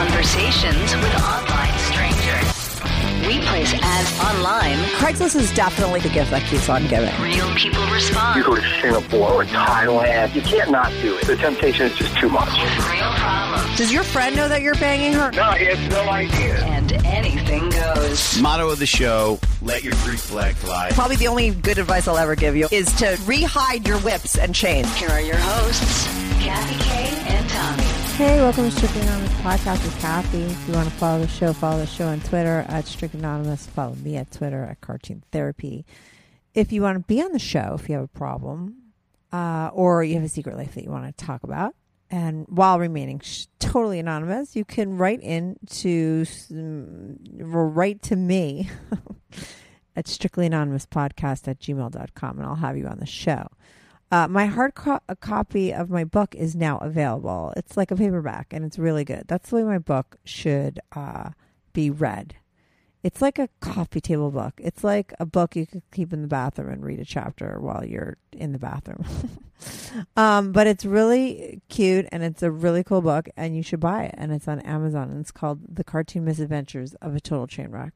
Strictly Anonymous podcast. Conversations with online strangers. We place ads online. Craigslist is definitely the gift that keeps on giving. Real people respond. You go to Singapore or Thailand, you can't not do it. The temptation is just too much. Real problems. Does your friend know that you're banging her? No, he has no idea. And anything goes. Motto of the show: Let your Greek flag fly. Probably the only good advice I'll ever give you is to rehide your whips and chains. Here are your hosts, Kathy Kay and Tommy. Hey, welcome to Strictly Anonymous Podcast with Kathy. If you want to follow the show, follow the show on Twitter at Strict Anonymous. Follow me at Twitter at Cartoon Therapy. If you want to be on the show, if you have a problem, uh, or you have a secret life that you want to talk about, and while remaining sh- totally anonymous, you can write in to mm, write to me at strictly anonymous podcast at gmail.com and I'll have you on the show. Uh, my hard co- copy of my book is now available. It's like a paperback and it's really good. That's the way my book should uh, be read. It's like a coffee table book. It's like a book you could keep in the bathroom and read a chapter while you're in the bathroom. um, but it's really cute and it's a really cool book and you should buy it. And it's on Amazon and it's called The Cartoon Misadventures of a Total Train Wreck.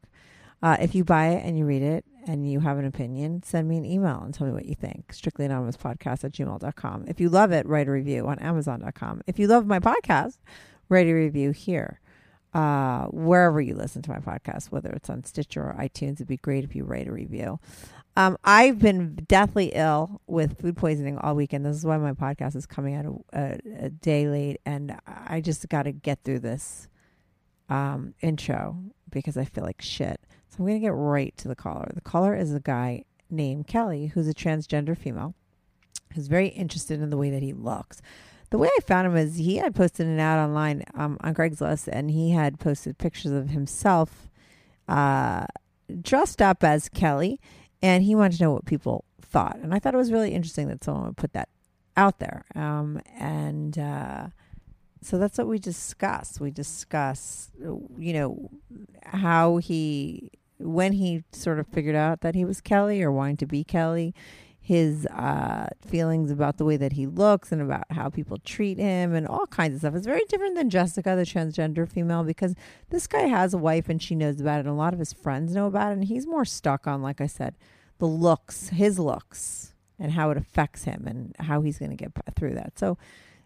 Uh, if you buy it and you read it and you have an opinion, send me an email and tell me what you think. Strictly Anonymous Podcast at gmail.com. If you love it, write a review on Amazon.com. If you love my podcast, write a review here. Uh, wherever you listen to my podcast, whether it's on Stitcher or iTunes, it'd be great if you write a review. Um, I've been deathly ill with food poisoning all weekend. This is why my podcast is coming out a, a, a day late, and I just got to get through this um, intro because I feel like shit. So I'm going to get right to the caller. The caller is a guy named Kelly, who's a transgender female, who's very interested in the way that he looks. The way I found him is he had posted an ad online um, on Craigslist, and he had posted pictures of himself uh, dressed up as Kelly, and he wanted to know what people thought. And I thought it was really interesting that someone would put that out there. Um, and uh, so that's what we discuss. We discuss, you know, how he, when he sort of figured out that he was Kelly or wanting to be Kelly, his uh, feelings about the way that he looks and about how people treat him and all kinds of stuff. is very different than Jessica, the transgender female, because this guy has a wife and she knows about it, and a lot of his friends know about it, and he's more stuck on, like I said, the looks, his looks, and how it affects him and how he's going to get through that. So,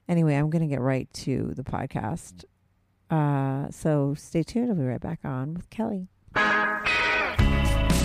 anyway, I'm going to get right to the podcast. Uh, so stay tuned. I'll be right back on with Kelly.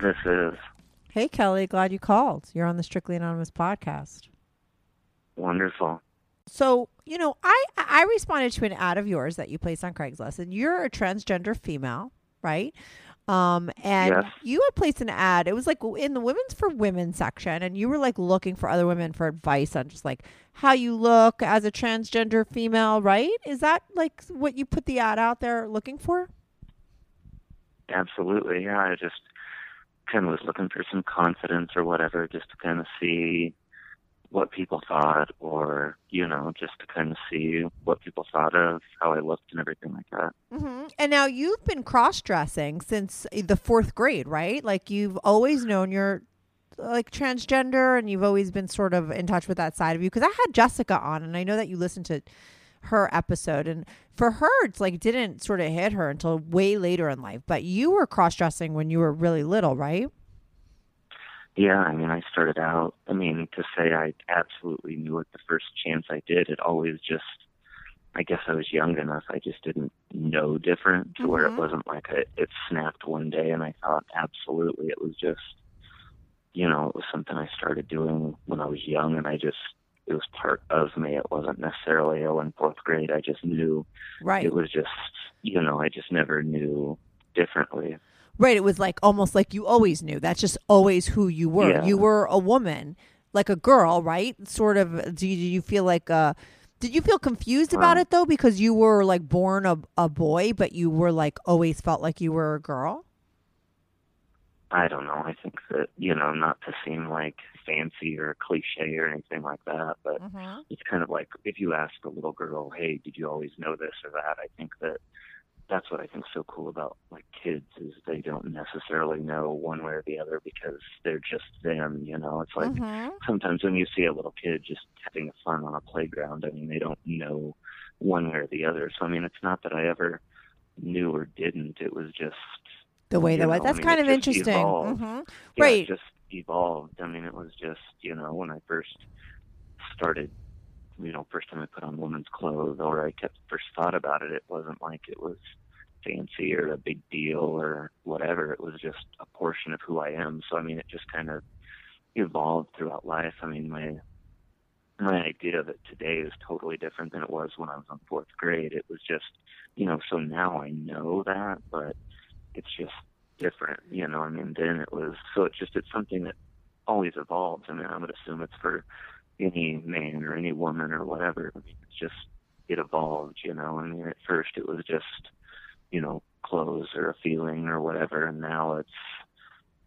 This is Hey, Kelly, glad you called. You're on the Strictly Anonymous podcast. wonderful. So, you know, I I responded to an ad of yours that you placed on Craigslist, and you're a transgender female, right? Um, and Yes. you had placed an ad. It was like in the women's for women section, and you were like looking for other women for advice on just like how you look as a transgender female, right? Is that like what you put the ad out there looking for? Absolutely. Yeah, I just kind of was looking for some confidence or whatever, just to kind of see what people thought, or you know, just to kind of see what people thought of how I looked and everything like that. hmm And now you've been cross dressing since the fourth grade, right? Like you've always known you're like transgender and you've always been sort of in touch with that side of you. Because I had Jessica on and I know that you listened to her episode and for her it's like didn't sort of hit her until way later in life. But you were cross dressing when you were really little, right? Yeah, I mean, I started out. I mean, to say I absolutely knew it the first chance I did, it always just. I guess I was young enough. I just didn't know different to where it Mhm. wasn't like a, it snapped one day and I thought absolutely. It was just, you know, it was something I started doing when I was young and I just, it was part of me. It wasn't necessarily, oh, in fourth grade, I just knew. Right. It was just, you know, I just never knew differently. Right. It was like almost like you always knew. That's just always who you were. Yeah. You were a woman, like a girl, right? Sort of. Do you, do you feel like uh Did you feel confused about Um, it though, because you were like born a a boy, but you were like always felt like you were a girl? I don't know. I think that, you know, not to seem like fancy or cliche or anything like that, but Mm-hmm. it's kind of like if you ask a little girl, hey, did you always know this or that? I think that that's what I think so cool about like kids is they don't necessarily know one way or the other because they're just them, you know. It's like Mhm. sometimes when you see a little kid just having fun on a playground, I mean, they don't know one way or the other. So I mean, it's not that I ever knew or didn't. It was just The way that was. That's I mean, kind of interesting. Mhm. Yeah, Right. it just evolved. I mean, it was just, you know, when I first started, you know, first time I put on women's clothes or I kept first thought about it, it wasn't like it was fancy or a big deal or whatever. It was just a portion of who I am. So, I mean, it just kind of evolved throughout life. I mean, my my idea of it today is totally different than it was when I was in fourth grade. It was just, you know, so now I know that, but it's just different, you know. I mean, then it was so it's just it's something that always evolves. I mean, I would assume it's for any man or any woman or whatever. I mean, it's just it evolved, you know. I mean, at first it was just, you know, clothes or a feeling or whatever, and now it's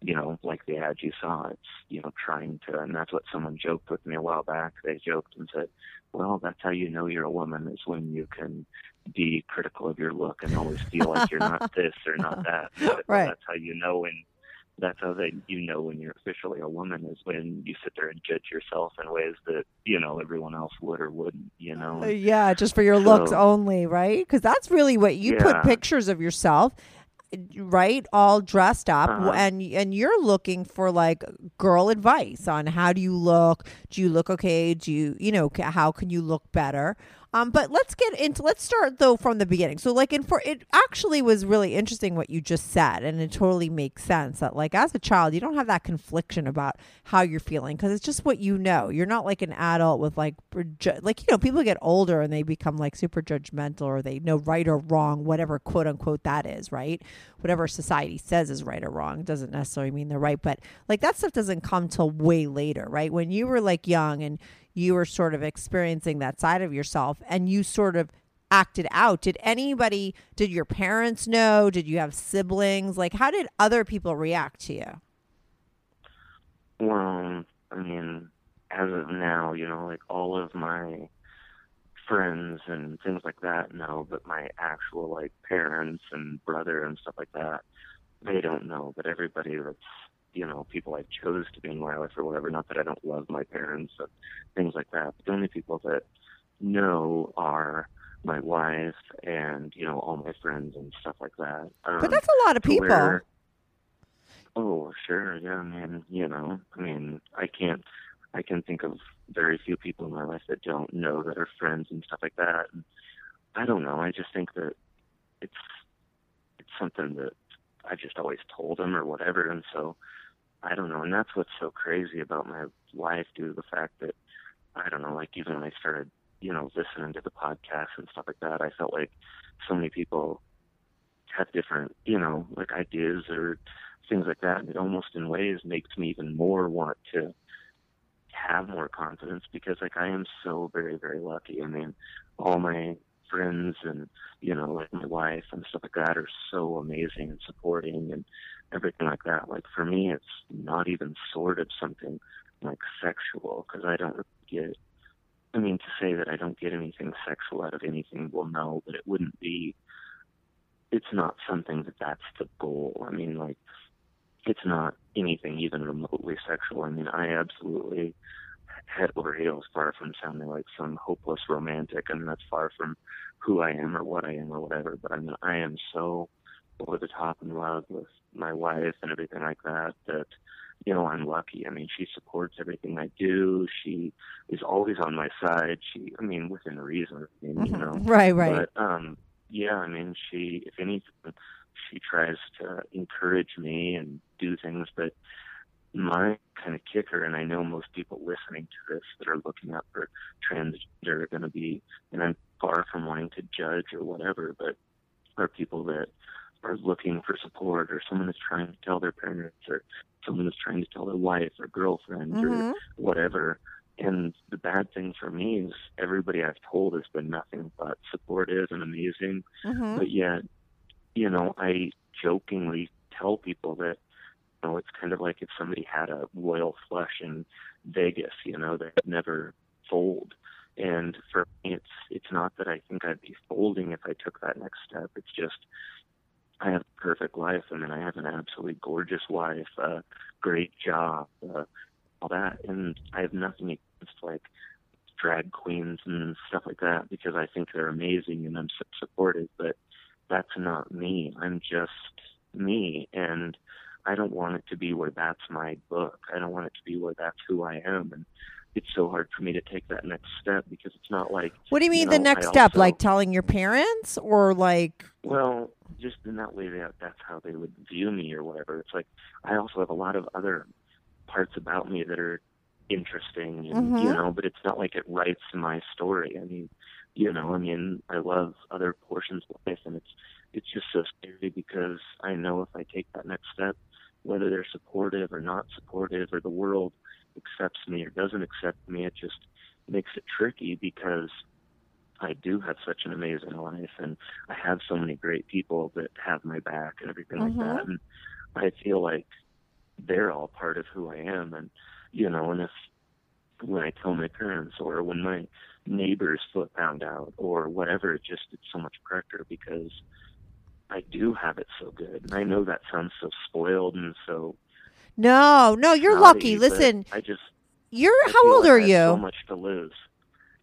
you know, like the ad you saw, it's, you know, trying to, and that's what someone joked with me a while back. They joked and said, well, that's how you know you're a woman is when you can be critical of your look and always feel like you're not this or not that. But, Right. That's how you know when, that's how they, you know when you're officially a woman is when you sit there and judge yourself in ways that, you know, everyone else would or wouldn't, you know. Uh, Yeah, just for your looks only, right? Because that's really what you put pictures of yourself, right? All dressed up, Uh-huh. and and you're looking for like girl advice on how do you look? Do you look okay? Do you you know how can you look better? Um, but let's get into let's start though from the beginning. So like in for it actually was really interesting what you just said, and it totally makes sense that like as a child you don't have that confliction about how you're feeling because it's just what you know. You're not like an adult with like like you know people get older and they become like super judgmental or they know right or wrong, whatever quote unquote that is, right? Whatever society says is right or wrong doesn't necessarily mean they're right, but like that stuff doesn't come till way later, right? When you were like young and you were sort of experiencing that side of yourself and you sort of acted out. Did anybody did your parents know? Did you have siblings? Like how did other people react to you? Well, I mean, as of now, you know, like all of my friends and things like that know, but my actual like parents and brother and stuff like that, they don't know. But everybody that's you know people I chose to be in my life or whatever. Not that I don't love my parents and things like that. But the only people that know are my wife and you know all my friends and stuff like that. Um, But that's a lot of people. where- oh, sure, yeah, I mean, you know, I mean, I can't. I can think of very few people in my life that don't know that are friends and stuff like that. And I don't know. I just think that it's it's something that I just always told them or whatever, and so I don't know. And that's what's so crazy about my life, due to the fact that I don't know. Like even when I started, you know, listening to the podcast and stuff like that, I felt like so many people have different, you know, like ideas or things like that. And it almost in ways makes me even more want to have more confidence because like I am so very, very lucky. I mean, all my friends and, you know, like my wife and stuff like that are so amazing and supporting and everything like that. Like for me, it's not even sort of something like sexual because I don't get, I mean, to say that I don't get anything sexual out of anything, well, no, but it wouldn't be, it's not something that that's the goal. I mean, like, it's not anything even remotely sexual. I mean, I absolutely head over heels far from sounding like some hopeless romantic, and that's far from who I am or what I am or whatever. But I mean, I am so over the top in love with my wife and everything like that that you know I'm lucky. I mean, she supports everything I do. She is always on my side. She, I mean, within reason, I mean, you know. Right, right. But um, yeah, I mean, she, if anything, she tries to encourage me and do things. But my kind of kicker, and I know most people listening to this that are looking up for transgender are going to be, and I'm far from wanting to judge or whatever, but are people that are looking for support or someone is trying to tell their parents or someone is trying to tell their wife or girlfriend Mhm. or whatever. And the bad thing for me is everybody I've told has been nothing but supportive and amazing. Mhm. But yet, you know, I jokingly tell people that, you know, it's kind of like if somebody had a royal flush in Vegas, you know, that never fold. And for me, it's it's not that I think I'd be folding if I took that next step. It's just I have a perfect life. I mean, I have an absolutely gorgeous wife, a great job, uh, all that, and I have nothing against like drag queens and stuff like that because I think they're amazing and I'm so supportive. But that's not me. I'm just me, and I don't want it to be where that's my book. I don't want it to be where that's who I am, and it's so hard for me to take that next step because it's not like. What do you mean know, the next I step? also- Like telling your parents or like well, just in that way that that's how they would view me or whatever. It's like I also have a lot of other parts about me that are interesting and you Mhm. know, but it's not like it writes my story. I mean, you know, I mean I love other portions of life and it's it's just so scary because I know if I take that next step, whether they're supportive or not supportive or the world accepts me or doesn't accept me, it just makes it tricky because I do have such an amazing life and I have so many great people that have my back and everything Mhm. like that. And I feel like they're all part of who I am. And, you know, and if when I tell my parents or when my neighbors foot found out or whatever, it just, it's so much pressure because I do have it so good. And I know that sounds so spoiled and so No, no, you're naughty, lucky. Listen, I just, you're I how old like are I have So much to lose.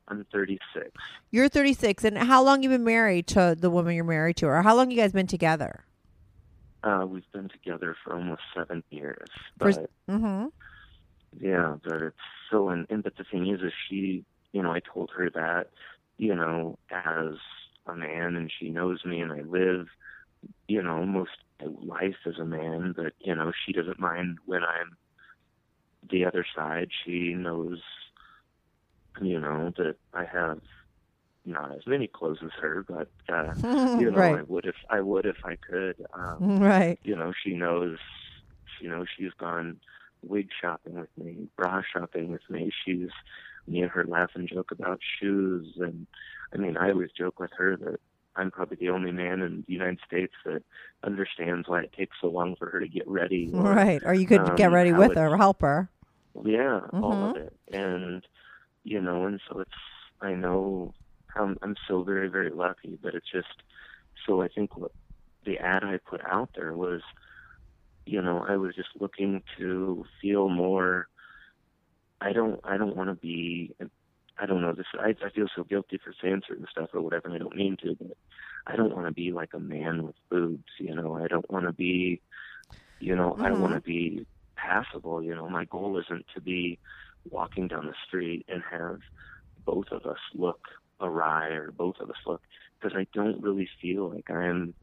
I'm 36. You're 36 and how long you been married to the woman you're married to or how long you guys been together? Uh, we've been together for almost seven years. For- But Mhm. yeah, but it's so and, and but the thing is, is she, you know, I told her that, you know, as a man, and she knows me, and I live, you know, most life as a man, but you know, she doesn't mind when I'm the other side. She knows, you know, that I have not as many clothes as her, but uh, you know, I would if I would if I could. Um, Right. you know, she knows, you know, she's gone wig shopping with me, bra shopping with me. She's me and her laugh and joke about shoes, and I mean, I always joke with her that I'm probably the only man in the United States that understands why it takes so long for her to get ready. Or, Right. Or you could get um, ready with it- her, help her. yeah, all Mhm. of it, and you know, and so it's. I know I'm I'm so very very lucky, but it's just so I think what the ad I put out there was, you know, I was just looking to feel more. I don't. I don't want to be. I don't know. This. I, I feel so guilty for saying certain stuff or whatever. I don't mean to, but I don't want to be like a man with boobs. You know. I don't want to be. You know. I don't mm-hmm. want to be passable. You know. My goal isn't to be walking down the street and have both of us look awry or both of us look because I don't really feel like I'm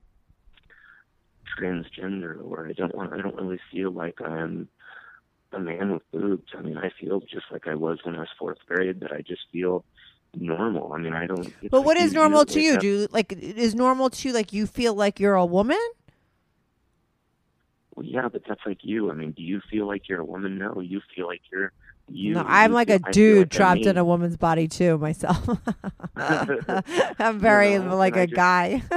transgender or I don't want I don't really feel like I'm a man with boobs. I mean I feel just like I was when I was fourth grade that I just feel normal. I mean I don't But like what is normal to you? up- Do you, like is normal to you like you feel like you're a woman? Well, yeah, but that's like you. I mean, do you feel like you're a woman? No, you feel like you're you. no, I'm like feel- a dude like trapped in a woman's body too myself. I'm very You know, like a just- guy.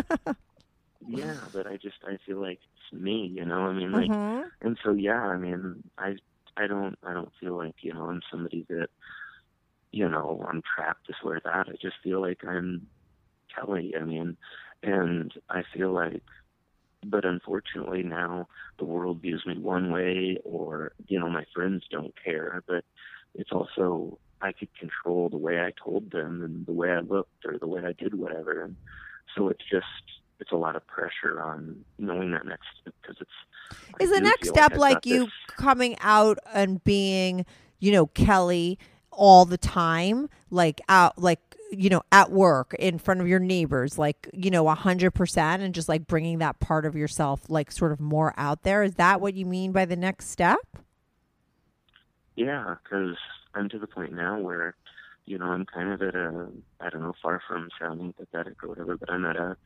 Yeah, but I just I feel like it's me, you know. I mean, like, Mhm. and so yeah, I mean, I I don't I don't feel like you know I'm somebody that you know I'm trapped this or that. I just feel like I'm Kelly. I mean, and I feel like, but unfortunately now the world views me one way, or you know my friends don't care. But it's also I could control the way I told them and the way I looked or the way I did whatever, and so it's just it's a lot of pressure on knowing that next because it's I Is the next step I've like you this- coming out and being, you know, Kelly all the time, like out, like you know, at work in front of your neighbors, like you know, a hundred percent, and just like bringing that part of yourself, like sort of more out there. Is that what you mean by the next step? Yeah, because I'm to the point now where, you know, I'm kind of at a, I don't know, far from sounding pathetic or whatever, but I'm at a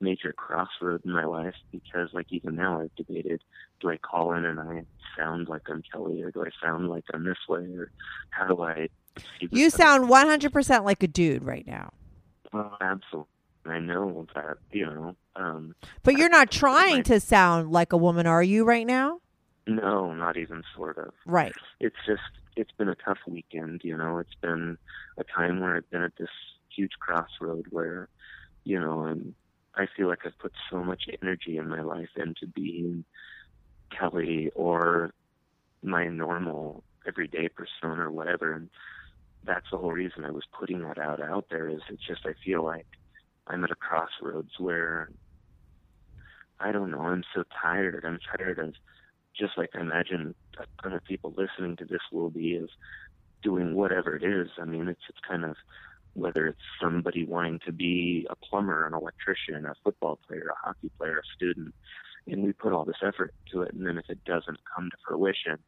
major crossroad in my life because, like, even now I've debated, do I call in and I sound like I'm Kelly or do I sound like I'm this way or how do I You sound one hundred percent like a dude right now, Well, absolutely. I know that, you know, um, but you're not trying to sound like a woman, are you? Right now, no, not even sort of. right? it's just it's been a tough weekend you know it's been a time where i've been at this huge crossroad where you know i'm i feel like i've put so much energy in my life into being kelly or my normal everyday persona or whatever and that's the whole reason i was putting that out out there is it's just i feel like i'm at a crossroads where i don't know i'm so tired i'm tired of just like I imagine a ton of people listening to this will be is doing whatever it is. I mean, it's it's kind of whether it's somebody wanting to be a plumber, an electrician, a football player, a hockey player, a student, and we put all this effort into it, and then if it doesn't come to fruition,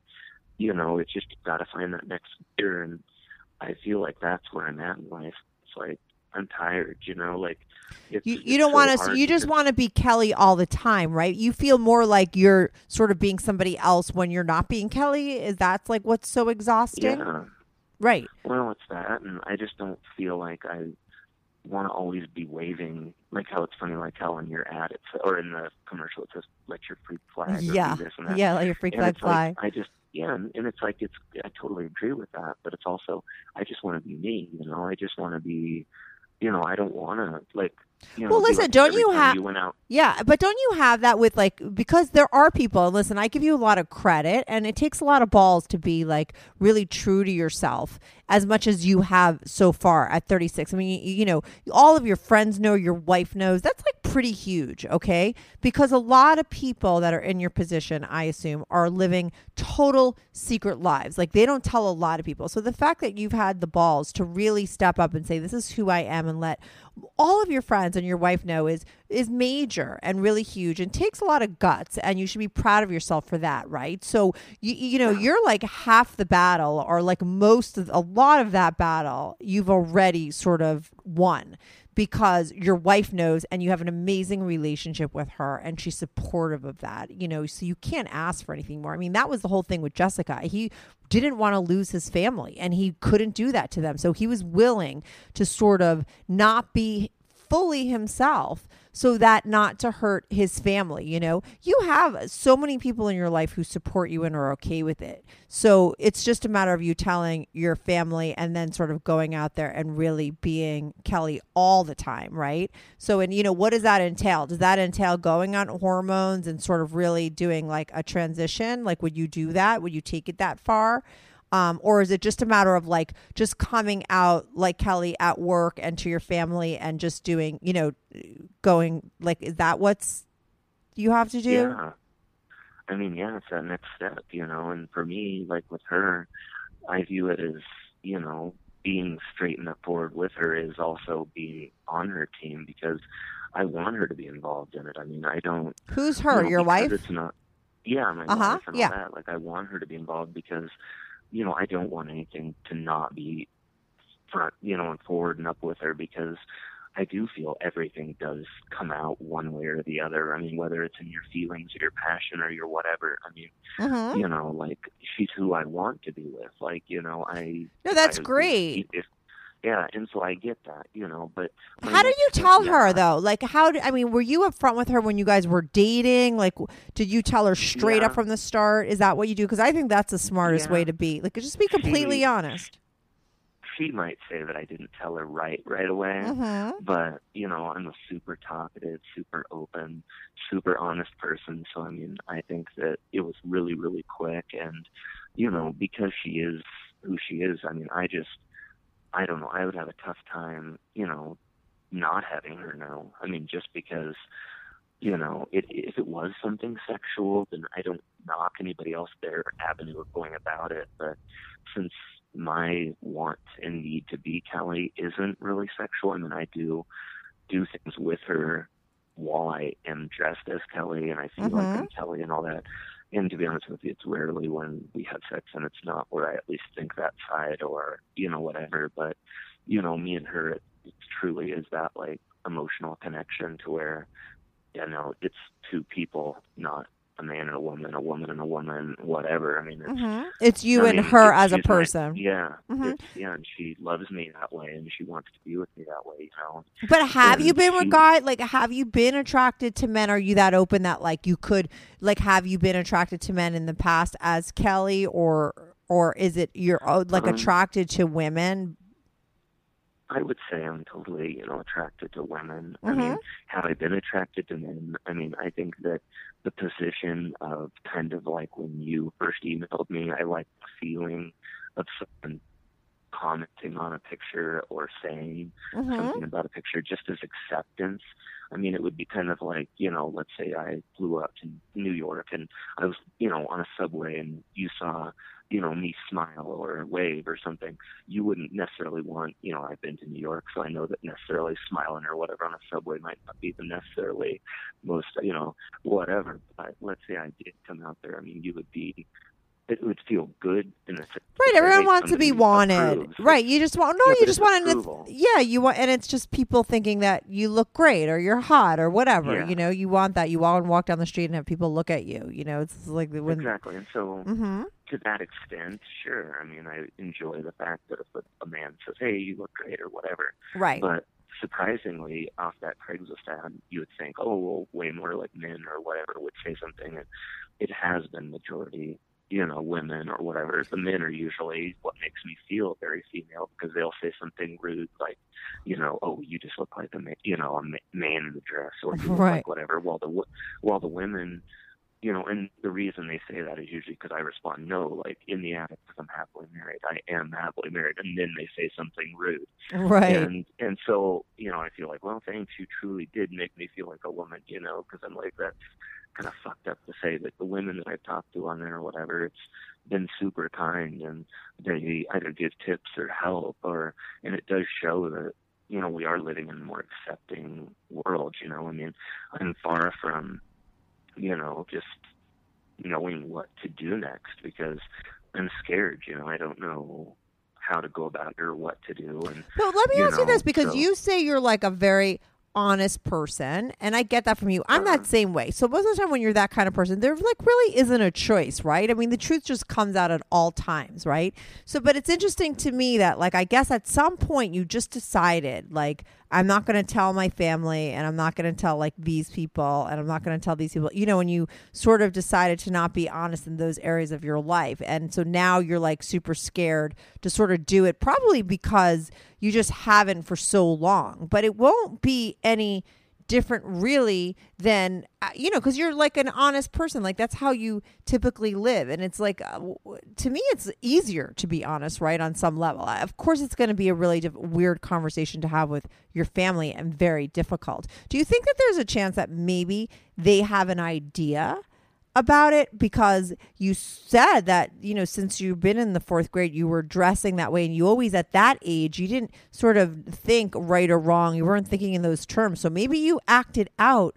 you know, it's just got to find that next gear, and I feel like that's where I'm at in life. It's like I'm tired, you know, like it's, You, it's you don't so want to. You just want to be Kelly all the time, right? You feel more like you're sort of being somebody else when you're not being Kelly. Is that like what's so exhausting? Yeah. Right. Well, it's that, and I just don't feel like I want to always be waving. Like how it's funny, like how in your ad, it's or in the commercial, it says "Let your freak fly." Yeah. this and that. Yeah, let your freak flag it's like, fly. I just yeah, and, and it's like it's. I totally agree with that, but it's also I just want to be me. You know, I just want to be. You know, I don't want to like. You know, Well, listen, like don't you have- You. Yeah, but don't you have that with like because there are people listen, I give you a lot of credit and it takes a lot of balls to be like really true to yourself as much as you have so far at 36. I mean, you, you know, all of your friends know, your wife knows. That's like pretty huge, okay? Because a lot of people that are in your position, I assume, are living total secret lives. Like they don't tell a lot of people. So the fact that you've had the balls to really step up and say this is who I am and let all of your friends and your wife know is is major and really huge and takes a lot of guts and you should be proud of yourself for that right? So you you know you're like half the battle or like most of a lot of that battle you've already sort of won because your wife knows and you have an amazing relationship with her and she's supportive of that you know so you can't ask for anything more. I mean that was the whole thing with jessica. He didn't want to lose his family and he couldn't do that to them. So he was willing to sort of not be fully himself so that not to hurt his family. You know, you have so many people in your life who support you and are okay with it. So it's just a matter of you telling your family and then sort of going out there and really being Kelly all the time, right? So, and you know, what does that entail? Does that entail going on hormones and sort of really doing like a transition? Like, would you do that? Would you take it that far? Um, or is it just a matter of like just coming out like Kelly at work and to your family and just doing, you know, going like, is that what's you have to do? Yeah. I mean, yeah, it's that next step, you know. And for me, like with her, I view it as, you know, being straight and up forward with her is also being on her team because I want her to be involved in it. I mean, I don't. Who's her? you know, your wife? It's not. Yeah, my Uh-huh, wife and all that. Like, I want her to be involved because, you know, I don't want anything to not be front, you know, and forward and up with her because I do feel everything does come out one way or the other. I mean, whether it's in your feelings or your passion or your whatever. I mean, Mhm. you know, like she's who I want to be with. Like, you know, I. No, that's I- great. If, yeah, and so I get that, you know, but How did you tell yeah, her though? Like, how? Did, I mean, were you upfront with her when you guys were dating? Like, did you tell her straight up from the start? Is that what you do? Because I think that's the smartest way to be. Like, just be completely She- honest. She might say that I didn't tell her right right away, Mhm. but you know, I'm a super talkative, super open, super honest person. So I mean, I think that it was really, really quick, and you know, because she is who she is. I mean, I just, I don't know. I would have a tough time, you know, not having her know. I mean, just because, you know, it, if it was something sexual, then I don't knock anybody else their avenue of going about it. But since my want and need to be Kelly isn't really sexual, I mean, I do do things with her while I am dressed as Kelly and I feel like I'm mm-hmm. Kelly and all that. And to be honest with you, it's rarely when we have sex and it's not where I at least think that side or, you know, whatever. But, you know, me and her, it, it truly is that like emotional connection to where, you know, it's two people, not a man and a woman, a woman and a woman, whatever. I mean, it's, Mhm. It's you I and mean, her as a she's my- person. yeah, Mhm. yeah, and she loves me that way, and she wants to be with me that way. You know. But have you been with she- guy like have you been attracted to men? Are you that open that like you could like have you been attracted to men in the past as Kelly or or is it you're oh, like Um, attracted to women? I would say I'm totally, you know, attracted to women. I Mhm. mean, have I been attracted to men? I mean, I think that the position of kind of like when you first emailed me, I like the feeling of someone commenting on a picture or saying Mhm. something about a picture just as acceptance. I mean, it would be kind of like, you know, let's say I flew up to New York and I was, you know, on a subway and you saw, you know, me smile or wave or something. You wouldn't necessarily want, you know, I've been to New York, so I know that necessarily smiling or whatever on a subway might not be the necessarily most, you know, whatever. But let's say I did come out there. I mean, you would be, it would feel good in a. Right, everyone wants to be wanted. approves. Right, you just want no, Yeah, you just want approval. yeah, you want and it's just people thinking that you look great or you're hot or whatever. Yeah. You know, you want that. You want to walk down the street and have people look at you. You know, it's like when Exactly. And so, Mhm. To that extent, sure. I mean, I enjoy the fact that if a, a man says, hey, you look great or whatever. Right. But surprisingly, off that Craigslist ad, you would think, oh, well, way more like men or whatever would say something. And it has been majority, you know, women or whatever. The men are usually what makes me feel very female because they'll say something rude like, you know, oh, you just look like a man, you know, a ma- man in a dress or you look Right. like whatever. While the while the women you know, and the reason they say that is usually because I respond, no, like in the attic because I'm happily married. I am happily married, and then they say something rude, Right. And and so you know, I feel like, well, thanks, you truly did make me feel like a woman, you know, because I'm like that's kind of fucked up to say that the women that I've talked to on there or whatever, it's been super kind and they either give tips or help or, and it does show that you know we are living in a more accepting world. You know, I mean, I'm far from you know, just knowing what to do next because I'm scared, you know, I don't know how to go about it or what to do and But let me ask you this because so- you say you're like a very honest person, and I get that from you. I'm that same way. So most of the time, when you're that kind of person, there like really isn't a choice, right? I mean, the truth just comes out at all times, right? So, but it's interesting to me that, like, I guess at some point you just decided, like, I'm not going to tell my family, and I'm not going to tell like these people, and I'm not going to tell these people. You know, when you sort of decided to not be honest in those areas of your life, and so now you're like super scared to sort of do it, probably because you just haven't for so long. But it won't be any different really than uh, you know because you're like an honest person. Like that's how you typically live. And it's like uh, to me it's easier to be honest right on some level. Of course it's going to be a really diff- weird conversation to have with your family and very difficult. Do you think that there's a chance that maybe they have an idea about it because you said that you know since you've been in the fourth grade you were dressing that way and you always at that age you didn't sort of think right or wrong you weren't thinking in those terms so maybe you acted out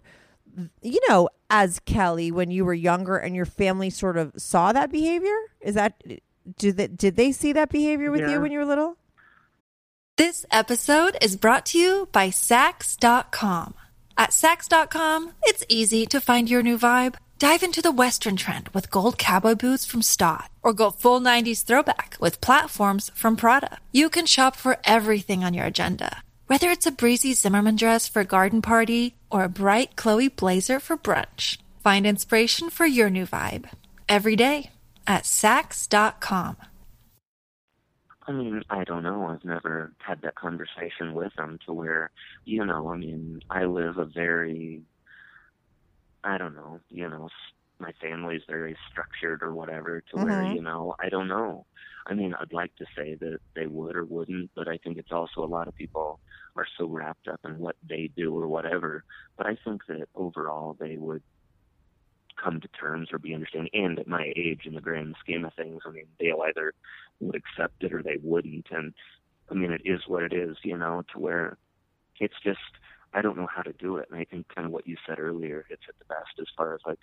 you know as kelly when you were younger and your family sort of saw that behavior is that did they, did they see that behavior with Yeah. you when you were little This episode is brought to you by Saks.com. At Saks.com, it's easy to find your new vibe. Dive into the Western trend with gold cowboy boots from Staud, or go full 90s throwback with platforms from Prada. You can shop for everything on your agenda, whether it's a breezy Zimmermann dress for a garden party or a bright Chloe blazer for brunch. Find inspiration for your new vibe every day at Saks.com. I mean, I don't know. I've never had that conversation with them to where, you know, I mean, I live a very, I don't know, you know, s- my family's very structured or whatever to where, Mhm. you know, I don't know. I mean, I'd like to say that they would or wouldn't, but I think it's also a lot of people are so wrapped up in what they do or whatever. But I think that overall they would come to terms or be understanding. And at my age, in the grand scheme of things, I mean, they'll either would accept it or they wouldn't. And I mean, it is what it is, you know, to where it's just, I don't know how to do it. And I think kind of what you said earlier hits it the best as far as like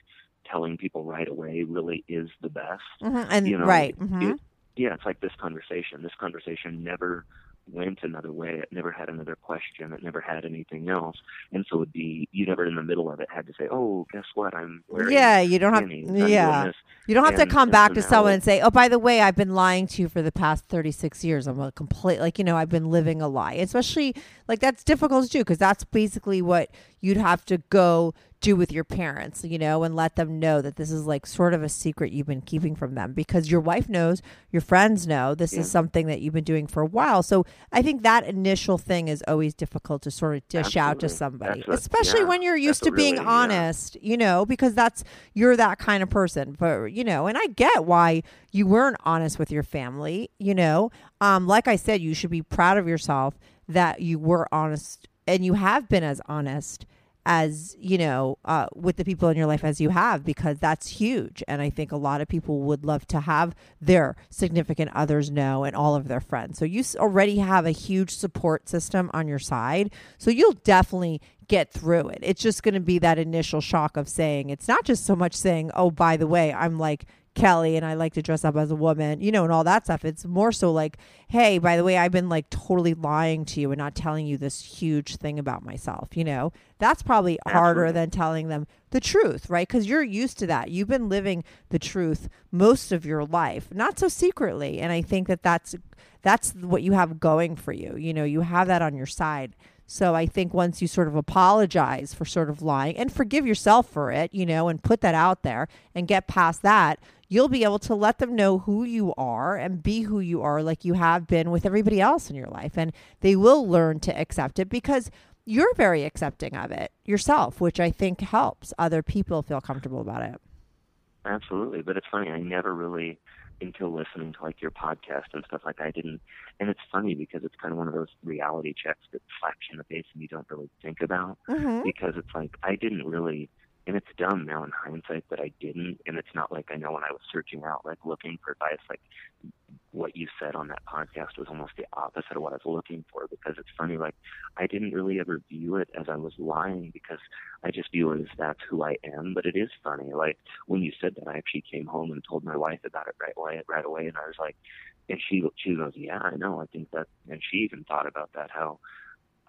telling people right away really is the best. Mhm, and- you know, right, it- mhm. it- yeah, it's like this conversation. This conversation never went another way. It never had another question. It never had anything else. And so it'd be you never in the middle of it had to say, "Oh, guess what? I'm wearing yeah you don't have. Yeah you don't have to come back to someone and say oh by the way i've been lying to you for the past 36 years i'm a complete like you know i've been living a lie especially like that's difficult to do because that's basically what you'd have to go do with your parents you know and let them know that this is like sort of a secret you've been keeping from them because your wife knows your friends know this Yeah. is something that you've been doing for a while so i think that initial thing is always difficult to sort of dish out to somebody what- especially yeah, when you're used to being really, honest honest, you know, because that's you're that kind of person. But you know, and I get why you weren't honest with your family, you know. Um, like I said, you should be proud of yourself that you were honest and you have been as honest as you know uh, with the people in your life as you have because that's huge. And i think a lot of people would love to have their significant others know and all of their friends. So you already have a huge support system on your side. So you'll definitely get through it. It's just going to be that initial shock of saying it's not just so much saying oh by the way i'm like Kelly and I like to dress up as a woman, you know, and all that stuff. It's more so like, hey, by the way, I've been like totally lying to you and not telling you this huge thing about myself, you know? That's probably harder Absolutely. than telling them the truth, right? Because you're used to that. You've been living the truth most of your life, not so secretly. And I think that that's that's what you have going for you. You know, you have that on your side. So I think once you sort of apologize for sort of lying and forgive yourself for it, you know, and put that out there and get past that, you'll be able to let them know who you are and be who you are like you have been with everybody else in your life. And they will learn to accept it because you're very accepting of it yourself, which I think helps other people feel comfortable about it. Absolutely, but it's funny. I never really, until listening to like your podcast and stuff like, I didn't. And it's funny because it's kind of one of those reality checks that slaps you in the face and you don't really think about Mhm. because it's like I didn't really. And it's dumb now in hindsight that I didn't. And it's not like I know when I was searching out, like looking for advice, like what you said on that podcast was almost the opposite of what I was looking for because it's funny, like I didn't really ever view it as I was lying because I just view it as that's who I am. But it is funny, like when you said that, I actually came home and told my wife about it right away, right away, and I was like, and she she goes, yeah, I know, I think that, and she even thought about that how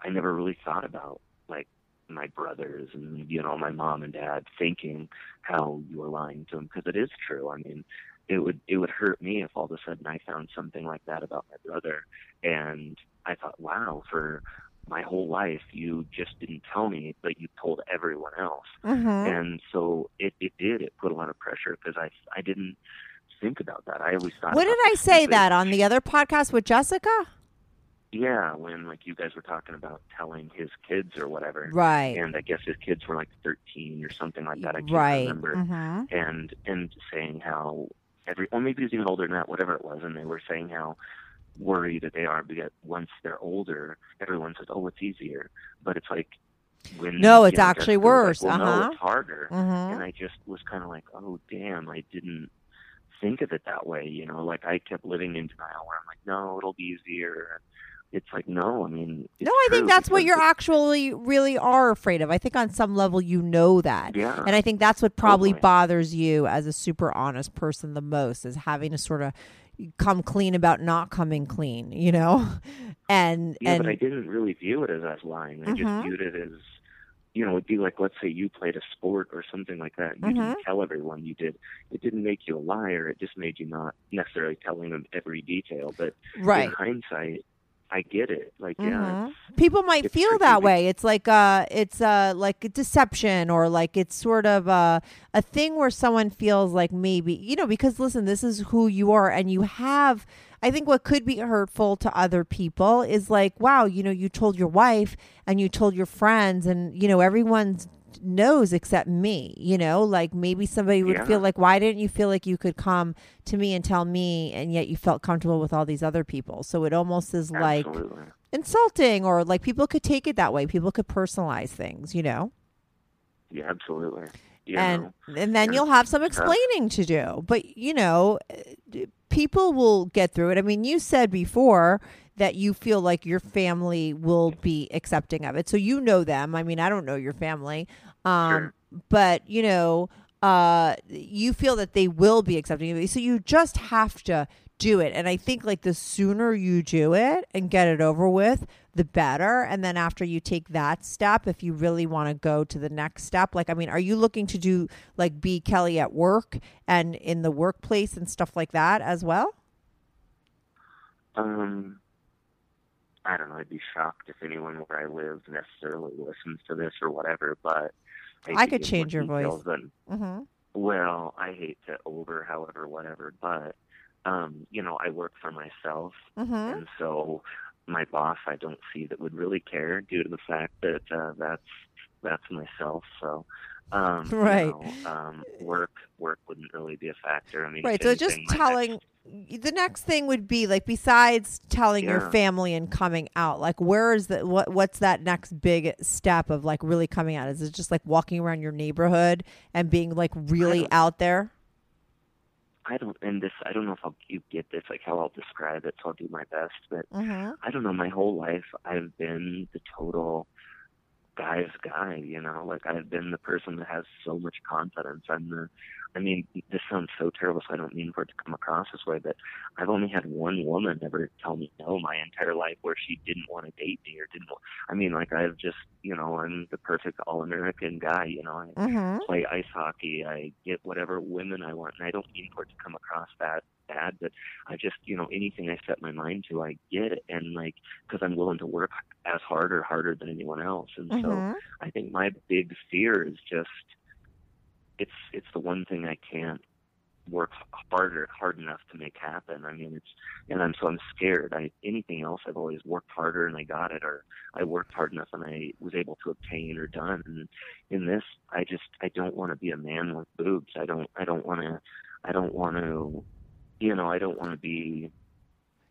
I never really thought about like my brothers and you know my mom and dad thinking how you were lying to them because it is true. I mean, it would it would hurt me if all of a sudden I found something like that about my brother and I thought, wow, for my whole life you just didn't tell me, but you told everyone else. Mhm. And so it it did. It put a lot of pressure because I I didn't think about that. I always thought. What did I say that on the other podcast with Jessica? Yeah, when like you guys were talking about telling his kids or whatever. Right. And I guess his kids were like 13 or something like that. I can't Right. remember. Mhm. And and saying how every, or maybe he's even older than that, whatever it was, and they were saying how worried that they are because once they're older, everyone says, "Oh, it's easier," but it's like when No, it's know, actually worse. Like, well, Uh-huh. no, it's harder. Mhm. And I just was kind of like, "Oh, damn, I didn't." think of it that way you know like i kept living in denial where i'm like no it'll be easier it's like no i mean No, I think that's what you're actually really are afraid of. I think on some level you know that. Yeah. And I think that's what probably Totally. bothers you as a super honest person the most is having to sort of come clean about not coming clean, you know? And Yeah, and but I didn't really view it as us lying. I Mhm. just viewed it as, you know, it'd be like, let's say you played a sport or something like that. And you Mhm. didn't tell everyone you did. It didn't make you a liar. It just made you not necessarily telling them every detail. But Right. in hindsight, I get it. Like, yeah, Mhm. it's- people might feel tricky that way. It's like uh it's uh like a deception or like it's sort of a a thing where someone feels like maybe you know because listen, this is who you are and you have I think what could be hurtful to other people is like wow, you know, you told your wife and you told your friends and you know everyone's knows except me you know? Like maybe somebody would Yeah. feel like why didn't you feel like you could come to me and tell me and yet you felt comfortable with all these other people? So it almost is like insulting or like people could take it that way. People could personalize things you know? Yeah, absolutely. You and know? and then you'll have some explaining to do. But you know eh, people will get through it. I mean you said before that you feel like your family will be accepting of it. So you know them. I mean i don't know your family. Um but you know uh you feel that they will be accepting of it. So you just have to do it. And i think like the sooner you do it and get it over with the better. And then after you take that step if you really want to go to the next step like i mean are you looking to do like be kelly at work and in the workplace and stuff like that as well? Um, I don't know. I'd be shocked if anyone where I live necessarily listens to this or whatever. But hate I could change your voice. mm-hmm. well, I hate to over, however, whatever. But um, you know, I work for myself, Mm-hmm. and so my boss, I don't see that would really care due to the fact that uh, that's that's myself. So. Um, you Right. know, um, work work wouldn't really be a factor. I mean, right so just telling the next thing would be like besides telling your family and coming out like where is the what what's that next big step of like really coming out is it just like walking around your neighborhood and being like really out there I don't, and this, I don't know if I'll, you get this, like how I'll describe it, so I'll do my best. But mm-hmm. I don't know, my whole life I've been the total guy's guy, you know, like I've been the person that has so much confidence. I'm the, I mean, this sounds so terrible, so I don't mean for it to come across this way, but I've only had one woman ever tell me no my entire life where she didn't want to date me or didn't want, I mean, like I've just, you know, I'm the perfect all-American guy, you know, I Mm-hmm. play ice hockey, I get whatever women I want, and I don't mean for it to come across that bad, but I just, you know, anything I set my mind to, I get it, and like, because I'm willing to work as hard or harder than anyone else, and so Mhm. I think my big fear is just it's it's the one thing I can't work harder hard enough to make happen. I mean it's and I'm so I'm scared. I anything else I've always worked harder and I got it or I worked hard enough and I was able to obtain or done. And in this I just I don't want to be a man with boobs. I don't I don't want to I don't want to you know, I don't want to be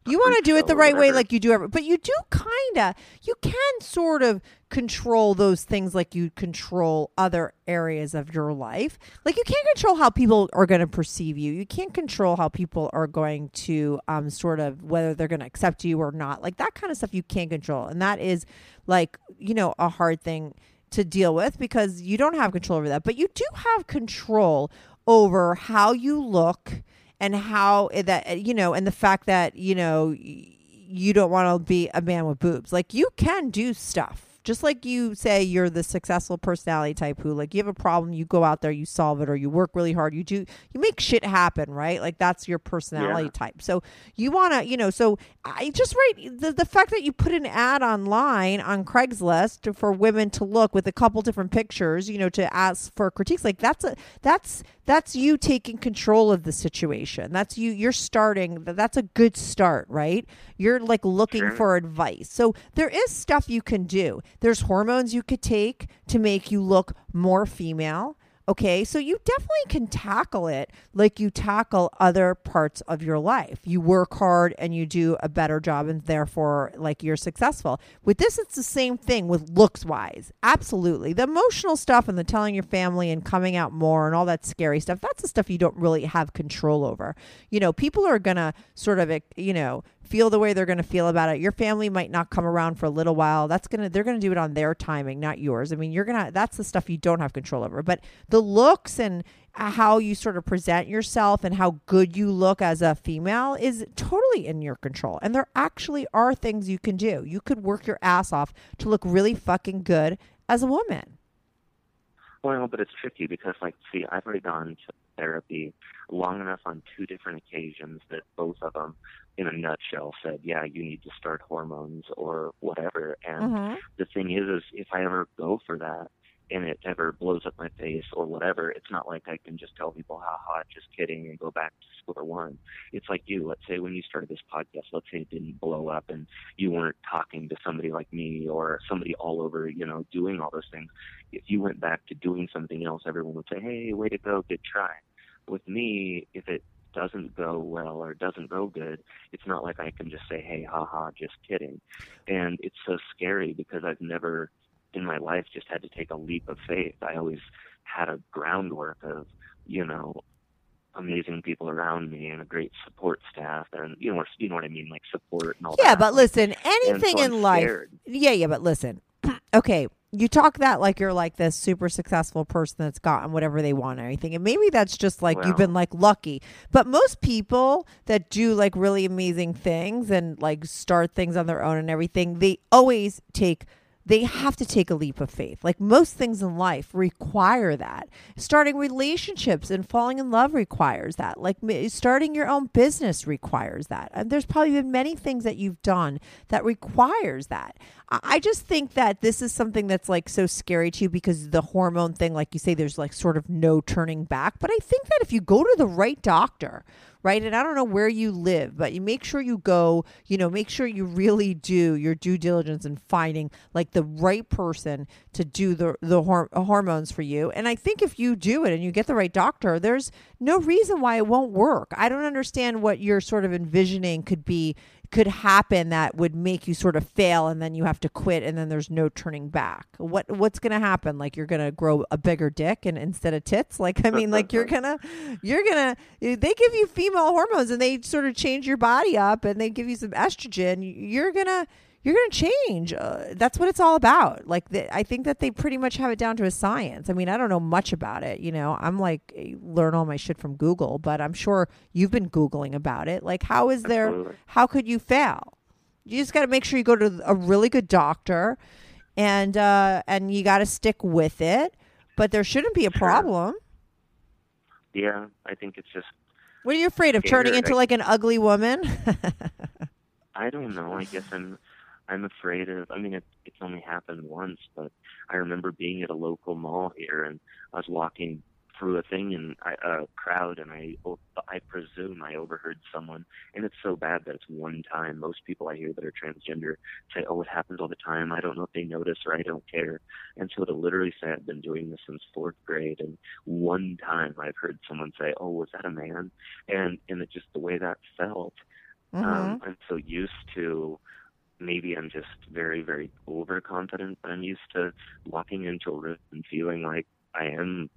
You want to do it the right way, like you do every, but you do kind of, you can sort of control those things like you control other areas of your life. Like you can't control how people are going to perceive you. You can't control how people are going to, um, sort of whether they're going to accept you or not. Like that kind of stuff you can't control, and that is like you know a hard thing to deal with because you don't have control over that, but you do have control over how you look and how that uh, you know and the fact that you know you don't want to be a man with boobs. Like you can do stuff Just like you say you're the successful personality type who like you have a problem, you go out there, you solve it or you work really hard, you do you make shit happen, right? Like that's your personality Yeah. type. So you want to, you know, so I just write the the fact that you put an ad online on Craigslist for women to look with a couple different pictures, you know, to ask for critiques like that's a that's that's you taking control of the situation. That's you you're starting that's a good start, right? You're like looking Sure. for advice. So there is stuff you can do. There's hormones you could take to make you look more female. Okay, so you definitely can tackle it like you tackle other parts of your life. You work hard and you do a better job, and therefore, like you're successful. With this, it's the same thing with looks wise. Absolutely. The emotional stuff and the telling your family and coming out more and all that scary stuff, that's the stuff you don't really have control over. You know, people are going to sort of, eh, you know, feel the way they're going to feel about it. Your family might not come around for a little while. That's going to they're going to do it on their timing, not yours. I mean, you're going to that's the stuff you don't have control over. But the looks and uh, how you sort of present yourself and how good you look as a female is totally in your control. And there actually are things you can do. You could work your ass off to look really fucking good as a woman. Well, but it's tricky because, like, see, I've already gone to therapy long enough on two different occasions that both of them, in a nutshell, said, "Yeah, you need to start hormones or whatever." And Mhm. the thing is, is if I ever go for that and it ever blows up my face or whatever, it's not like I can just tell people, "Ha ha, just kidding," and go back to square one. It's like you. Let's say when you started this podcast, let's say it didn't blow up and you weren't talking to somebody like me or somebody all over, you know, doing all those things. If you went back to doing something else, everyone would say, "Hey, way to go, good try." With me, if it doesn't go well or doesn't go good, it's not like I can just say, "Hey, haha, just kidding." And it's so scary because I've never in my life just had to take a leap of faith. I always had a groundwork of, you know, amazing people around me and a great support staff and you know you know what I mean, like support and all Yeah, that. Yeah, but listen, anything so in life. scared. Yeah, yeah, but listen. okay, you talk that like you're like this super successful person that's gotten whatever they want or anything. And maybe that's just like you've been like lucky. But most people that do like really amazing things and like start things on their own and everything, they always take they have to take a leap of faith. Like most things in life require that. Starting relationships and falling in love requires that. Like starting your own business requires that. And there's probably been many things that you've done that requires that. I just think that this is something that's like so scary to you because the hormone thing, like you say, there's like sort of no turning back. But I think that if you go to the right doctor, right? And I don't know where you live, but you make sure you go, you know, make sure you really do your due diligence in finding like the right person to do the the hor- hormones for you. And I think if you do it and you get the right doctor, there's no reason why it won't work. I don't understand what you're sort of envisioning could be could happen that would make you sort of fail and then you have to quit and then there's no turning back. What what's going to happen? Like you're going to grow a bigger dick and instead of tits? Like I mean like you're to you're going to they give you female hormones and they sort of change your body up and they give you some estrogen. You're going to you're going to change. Uh, that's what it's all about. Like the, I think that they pretty much have it down to a science. I mean, I don't know much about it. You know, I'm like eh, learn all my shit from Google, but I'm sure you've been googling about it. Like, how is there? Absolutely. How could you fail? You just got to make sure you go to a really good doctor, and uh, and you got to stick with it. But there shouldn't be a problem. Yeah, I think it's just What are you afraid of? Turning into like an ugly woman? I don't know. I guess I'm I'm afraid of. I mean, it, it's only happened once, but I remember being at a local mall here, and I was walking through a thing and I, a crowd, and I oh, I presume I overheard someone, and it's so bad that it's one time. Most people I hear that are transgender say, "Oh, it happens all the time. I don't know if they notice or I don't care." And so to literally say I've been doing this since fourth grade, and one time I've heard someone say, "Oh, was that a man?" And and it just the way that felt. Um, I'm so used to maybe I'm just very, very overconfident, but I'm used to walking into a room and feeling like I am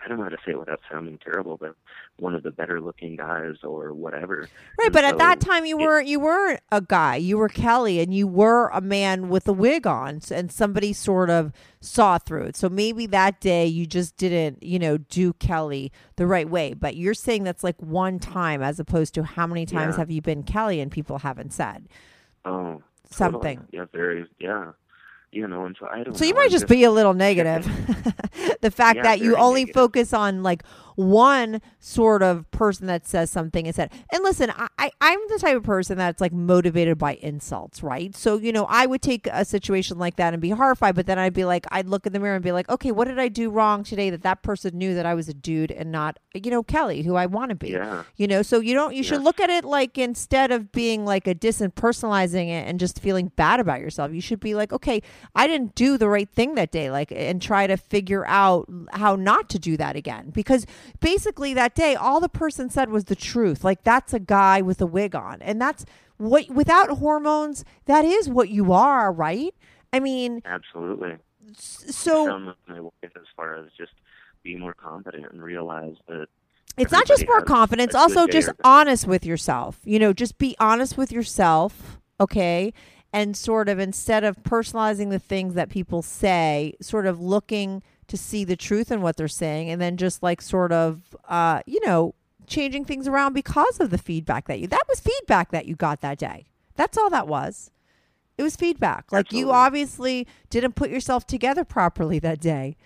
I don't know how to say it without sounding terrible, but one of the better looking guys or whatever. Right, And but at that time you it- weren't you weren't a guy. You were Kelly, and you were a man with a wig on, and somebody sort of saw through it. So maybe that day you just didn't, you know, do Kelly the right way. But you're saying that's like one time, as opposed to how many times Yeah. have you been Kelly, and people haven't said Oh, totally. something. Yeah, very. Yeah, you know, and so I don't. So you might I'm just be a little negative. the fact Yeah, that you only negative. focus on like one sort of person that says something and said, And listen, I, I I'm the type of person that's like motivated by insults, right? So you know, I would take a situation like that and be horrified, but then I'd be like, I'd look in the mirror and be like, okay, what did I do wrong today that that person knew that I was a dude and not, you know, Kelly, who I want to be. Yeah. You know, so you don't. You should look at it like instead of being like a distant personalizing it and just feeling bad about yourself, you should be like, okay, I didn't do the right thing that day, like, and try to figure out how not to do that again. Because basically that day, all the person said was the truth. Like that's a guy with a wig on, and that's what without hormones, that is what you are, right? I mean, Absolutely. so my as far as just being more confident and realize that it's not just more confidence also just honest with yourself you know just be honest with yourself okay and sort of instead of personalizing the things that people say sort of looking to see the truth in what they're saying and then just like sort of uh you know changing things around because of the feedback that you that was feedback that you got that day that's all that was it was feedback like you obviously didn't put yourself together properly that day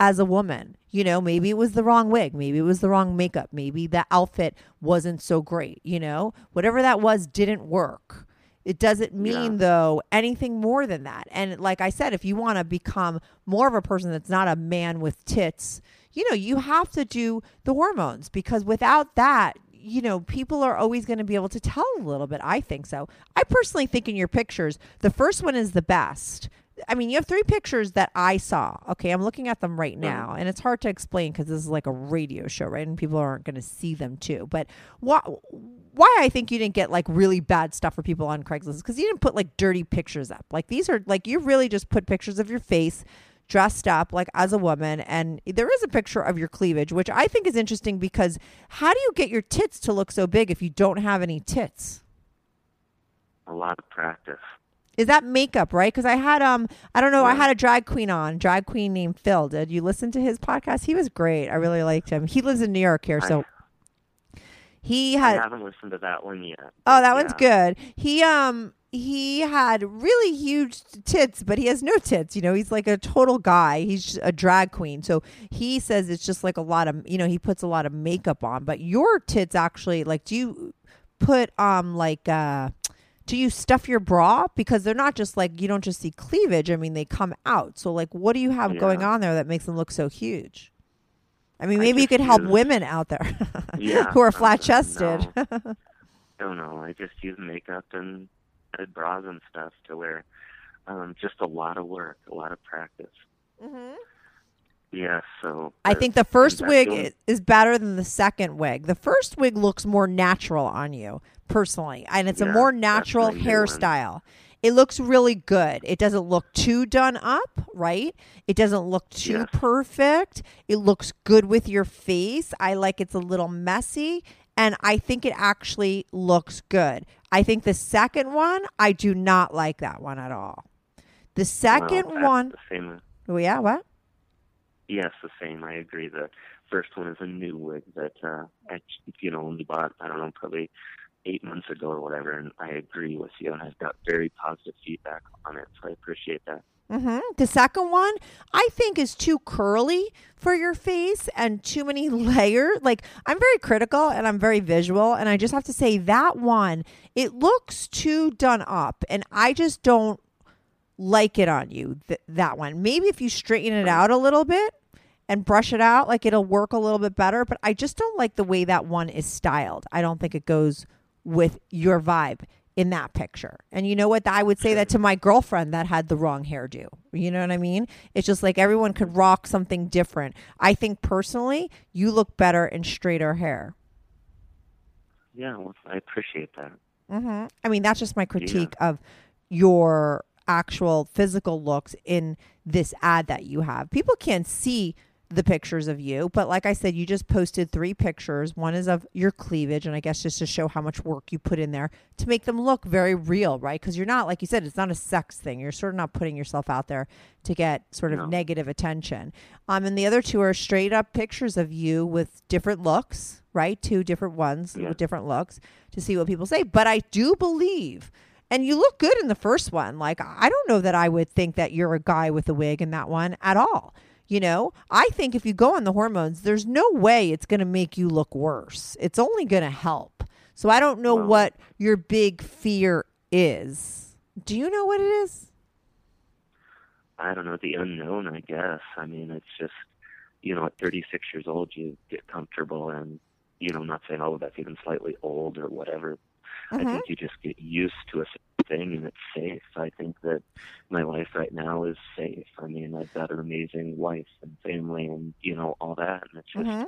as a woman. You know, maybe it was the wrong wig, maybe it was the wrong makeup, maybe the outfit wasn't so great, you know? Whatever that was didn't work. It doesn't mean Yeah. though anything more than that. And like I said, if you want to become more of a person that's not a man with tits, you know, you have to do the hormones because without that, you know, people are always going to be able to tell a little bit. I think so. I personally think in your pictures, the first one is the best. I mean, you have three pictures that I saw. Okay, I'm looking at them right now, and it's hard to explain because this is like a radio show, right? And people aren't going to see them too. But why? Why I think you didn't get like really bad stuff for people on Craigslist because you didn't put like dirty pictures up. Like these are like you really just put pictures of your face dressed up like as a woman and there is a picture of your cleavage which i think is interesting because how do you get your tits to look so big if you don't have any tits a lot of practice. Is that makeup, right? Because I had um, I don't know, I had a drag queen on, drag queen named Phil. Did you listen to his podcast? He was great. I really liked him. He lives in New York here, so he had. I haven't listened to that one yet. Oh, that one's good. He um he had really huge tits, but he has no tits. You know, he's like a total guy. He's a drag queen. So he says it's just like a lot of you know he puts a lot of makeup on. But your tits actually like do you put um like uh do you stuff your bra because they're not just like you don't just see cleavage. I mean they come out. So like what do you have going on there that makes them look so huge? I mean, I maybe you could help use- women out there Yeah, who are flat chested. no. don't know. I just use makeup and added bras and stuff to wear um, just a lot of work, a lot of practice. mm-hmm. Yeah, so I think the first wig is better than the second wig. The first wig looks more natural on you, personally, and it's a more natural my new one. hairstyle. It looks really good. It doesn't look too done up, right? It doesn't look too Yes. perfect. It looks good with your face. I like it's a little messy, and I think it actually looks good. I think the second one, I do not like that one at all. The second well, one, The same. oh yeah, what? Yes, the same. I agree. The first one is a new wig that uh, I, you know, only bought. I don't know, probably eight months ago or whatever. And I agree with you, and I've got very positive feedback on it. So I appreciate that. hmm The second one, I think, is too curly for your face and too many layers. Like, I'm very critical and I'm very visual. And I just have to say, that one, it looks too done up. And I just don't like it on you, th- that one. Maybe if you straighten it out a little bit and brush it out, like it'll work a little bit better. But I just don't like the way that one is styled. I don't think it goes with your vibe in that picture. And you know what? I would say that to my girlfriend that had the wrong hairdo. You know what I mean? It's just like everyone could rock something different. I think personally, you look better in straighter hair. Yeah, well, I appreciate that. hmm I mean, that's just my critique of your actual physical looks in this ad that you have. People can't see the pictures of you, but like I said, you just posted three pictures. One is of your cleavage, and I guess just to show how much work you put in there to make them look very real, right? Because you're not, like you said, it's not a sex thing. You're sort of not putting yourself out there to get sort of No. negative attention. Um, and the other two are straight up pictures of you with different looks, right? Two different ones Yeah. with different looks to see what people say. But I do believe, And you look good in the first one. Like, I don't know that I would think that you're a guy with a wig in that one at all. You know, I think if you go on the hormones, there's no way it's going to make you look worse. It's only going to help. So I don't know Well- what your big fear is. Do you know what it is? I don't know, the unknown, I guess. I mean, it's just, you know, at 36 years old, you get comfortable and, you know, I'm not saying, oh, that's even slightly old or whatever. I Mhm. think you just get used to a thing and it's safe. I think that my life right now is safe. I mean, I've got an amazing wife and family and, you know, all that. And it's just, Mhm.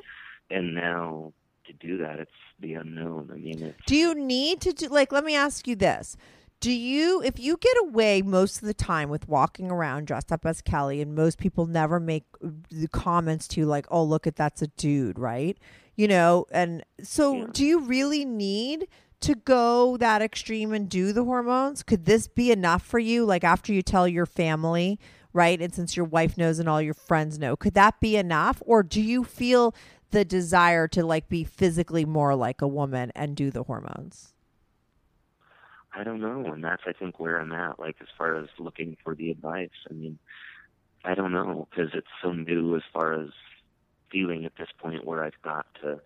and now to do that, it's the unknown. I mean, it's, Do you need to do like let me ask you this. Do you if you get away most of the time with walking around dressed up as Kelly and most people never make the comments to you like, "Oh, look at that's a dude," right? You know, and so do you really need to go that extreme and do the hormones? Could this be enough for you like after you tell your family, right? And since your wife knows and all your friends know, could that be enough or do you feel the desire to like be physically more like a woman and do the hormones? I don't know, and that's I think where I'm at. Like as far as looking for the advice, I mean, I don't know because it's so new as far as feeling at this point where I've got to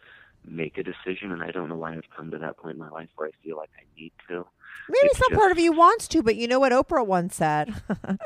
make a decision, and I don't know why I've come to that point in my life where I feel like I need to. Maybe It's some just- part of you wants to, but you know what Oprah once said?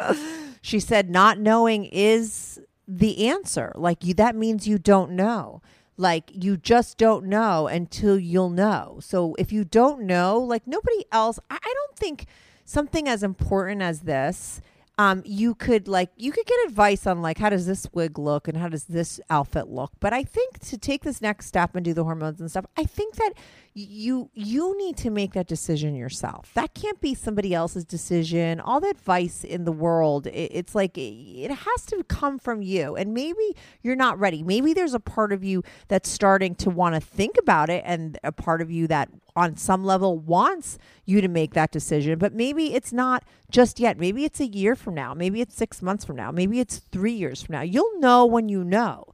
she said, not knowing is the answer. Like, you, that means you don't know. Like, you just don't know until you'll know. So, if you don't know, like, nobody else, I, I don't think something as important as this. Um, you could like you could get advice on like how does this wig look and how does this outfit look? But i think to take this next step and do the hormones and stuff i think that you you need to make that decision yourself. That can't be somebody else's decision. All the advice in the world it, it's like it has to come from you. And maybe you're not ready. Maybe there's a part of you that's starting to want to think about it and a part of you that on some level wants you to make that decision but maybe it's not just yet maybe it's a year from now maybe it's 6 months from now maybe it's 3 years from now you'll know when you know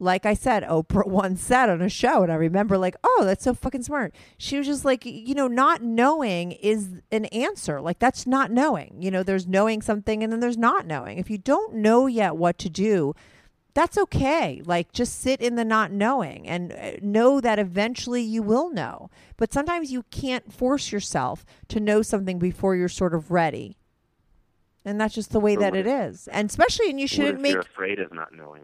like I said, Oprah once said on a show, and I remember like, oh, that's so fucking smart. She was just like, you know, not knowing is an answer. Like that's not knowing. You know, there's knowing something and then there's not knowing. If you don't know yet what to do, that's okay. Like just sit in the not knowing and uh, know that eventually you will know. But sometimes you can't force yourself to know something before you're sort of ready. And that's just the way that it is. And especially, and you shouldn't make you're afraid of not knowing?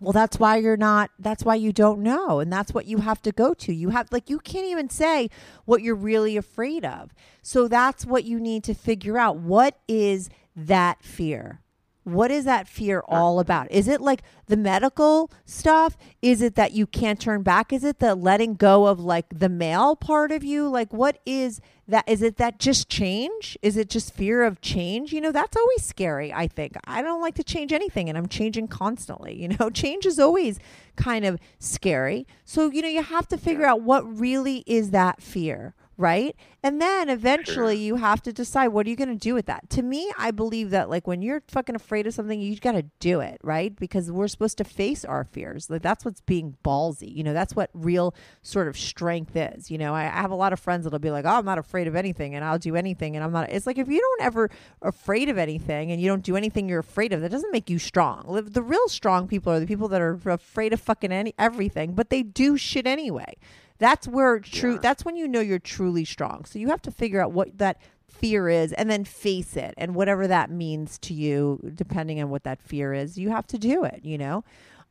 well, that's why you're not, that's why you don't know. And that's what you have to go to. You have, like, you can't even say what you're really afraid of. So that's what you need to figure out. What is that fear? What is that fear uh, all about? Is it like the medical stuff? Is it that you can't turn back? Is it the letting go of like the male part of you? Like, what is that? Is it that just change? Is it just fear of change? You know, that's always scary, I think. I don't like to change anything and I'm changing constantly. You know, change is always kind of scary. So, you know, you have to figure out what really is that fear right? And then eventually you have to decide what are you going to do with that. To me, I believe that like when you're fucking afraid of something, you got to do it, right? Because we're supposed to face our fears. Like that's what's being ballsy. You know, that's what real sort of strength is. You know, I, I have a lot of friends that'll be like, "Oh, I'm not afraid of anything and I'll do anything." And I'm not It's like if you don't ever afraid of anything and you don't do anything you're afraid of, that doesn't make you strong. The real strong people are the people that are afraid of fucking any everything, but they do shit anyway. That's where true. That's when you know you're truly strong. So you have to figure out what that fear is, and then face it, and whatever that means to you, depending on what that fear is, you have to do it. You know.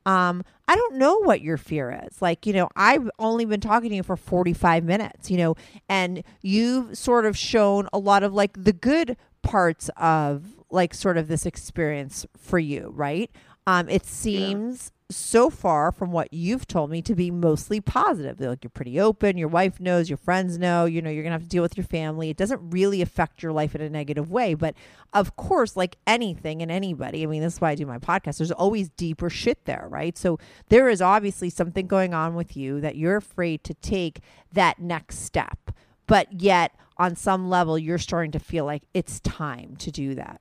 Um, I don't know what your fear is. Like, you know, I've only been talking to you for 45 minutes, you know, and you've sort of shown a lot of like the good parts of like sort of this experience for you, right? Um, it seems so far from what you've told me to be mostly positive. Like you're pretty open, your wife knows, your friends know, you know, you're gonna have to deal with your family. It doesn't really affect your life in a negative way. But of course, like anything and anybody, I mean, this is why I do my podcast, there's always deeper shit there, right? So there is obviously something going on with you that you're afraid to take that next step. But yet on some level you're starting to feel like it's time to do that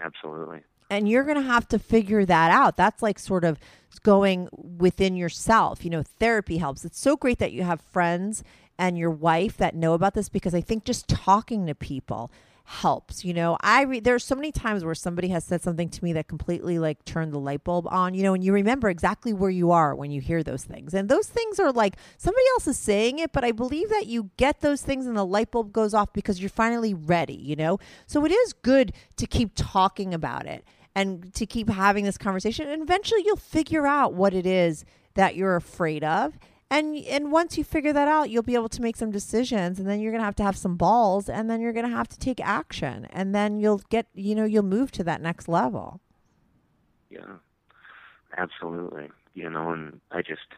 Absolutely. And you're going to have to figure that out. That's like sort of going within yourself. You know, therapy helps. It's so great that you have friends and your wife that know about this because I think just talking to people helps. You know, I re- there's so many times where somebody has said something to me that completely like turned the light bulb on, you know, and you remember exactly where you are when you hear those things. And those things are like somebody else is saying it, but I believe that you get those things and the light bulb goes off because you're finally ready, you know? So it is good to keep talking about it and to keep having this conversation and eventually you'll figure out what it is that you're afraid of and and once you figure that out you'll be able to make some decisions and then you're going to have to have some balls and then you're going to have to take action and then you'll get you know you'll move to that next level. Yeah. Absolutely. You know and i just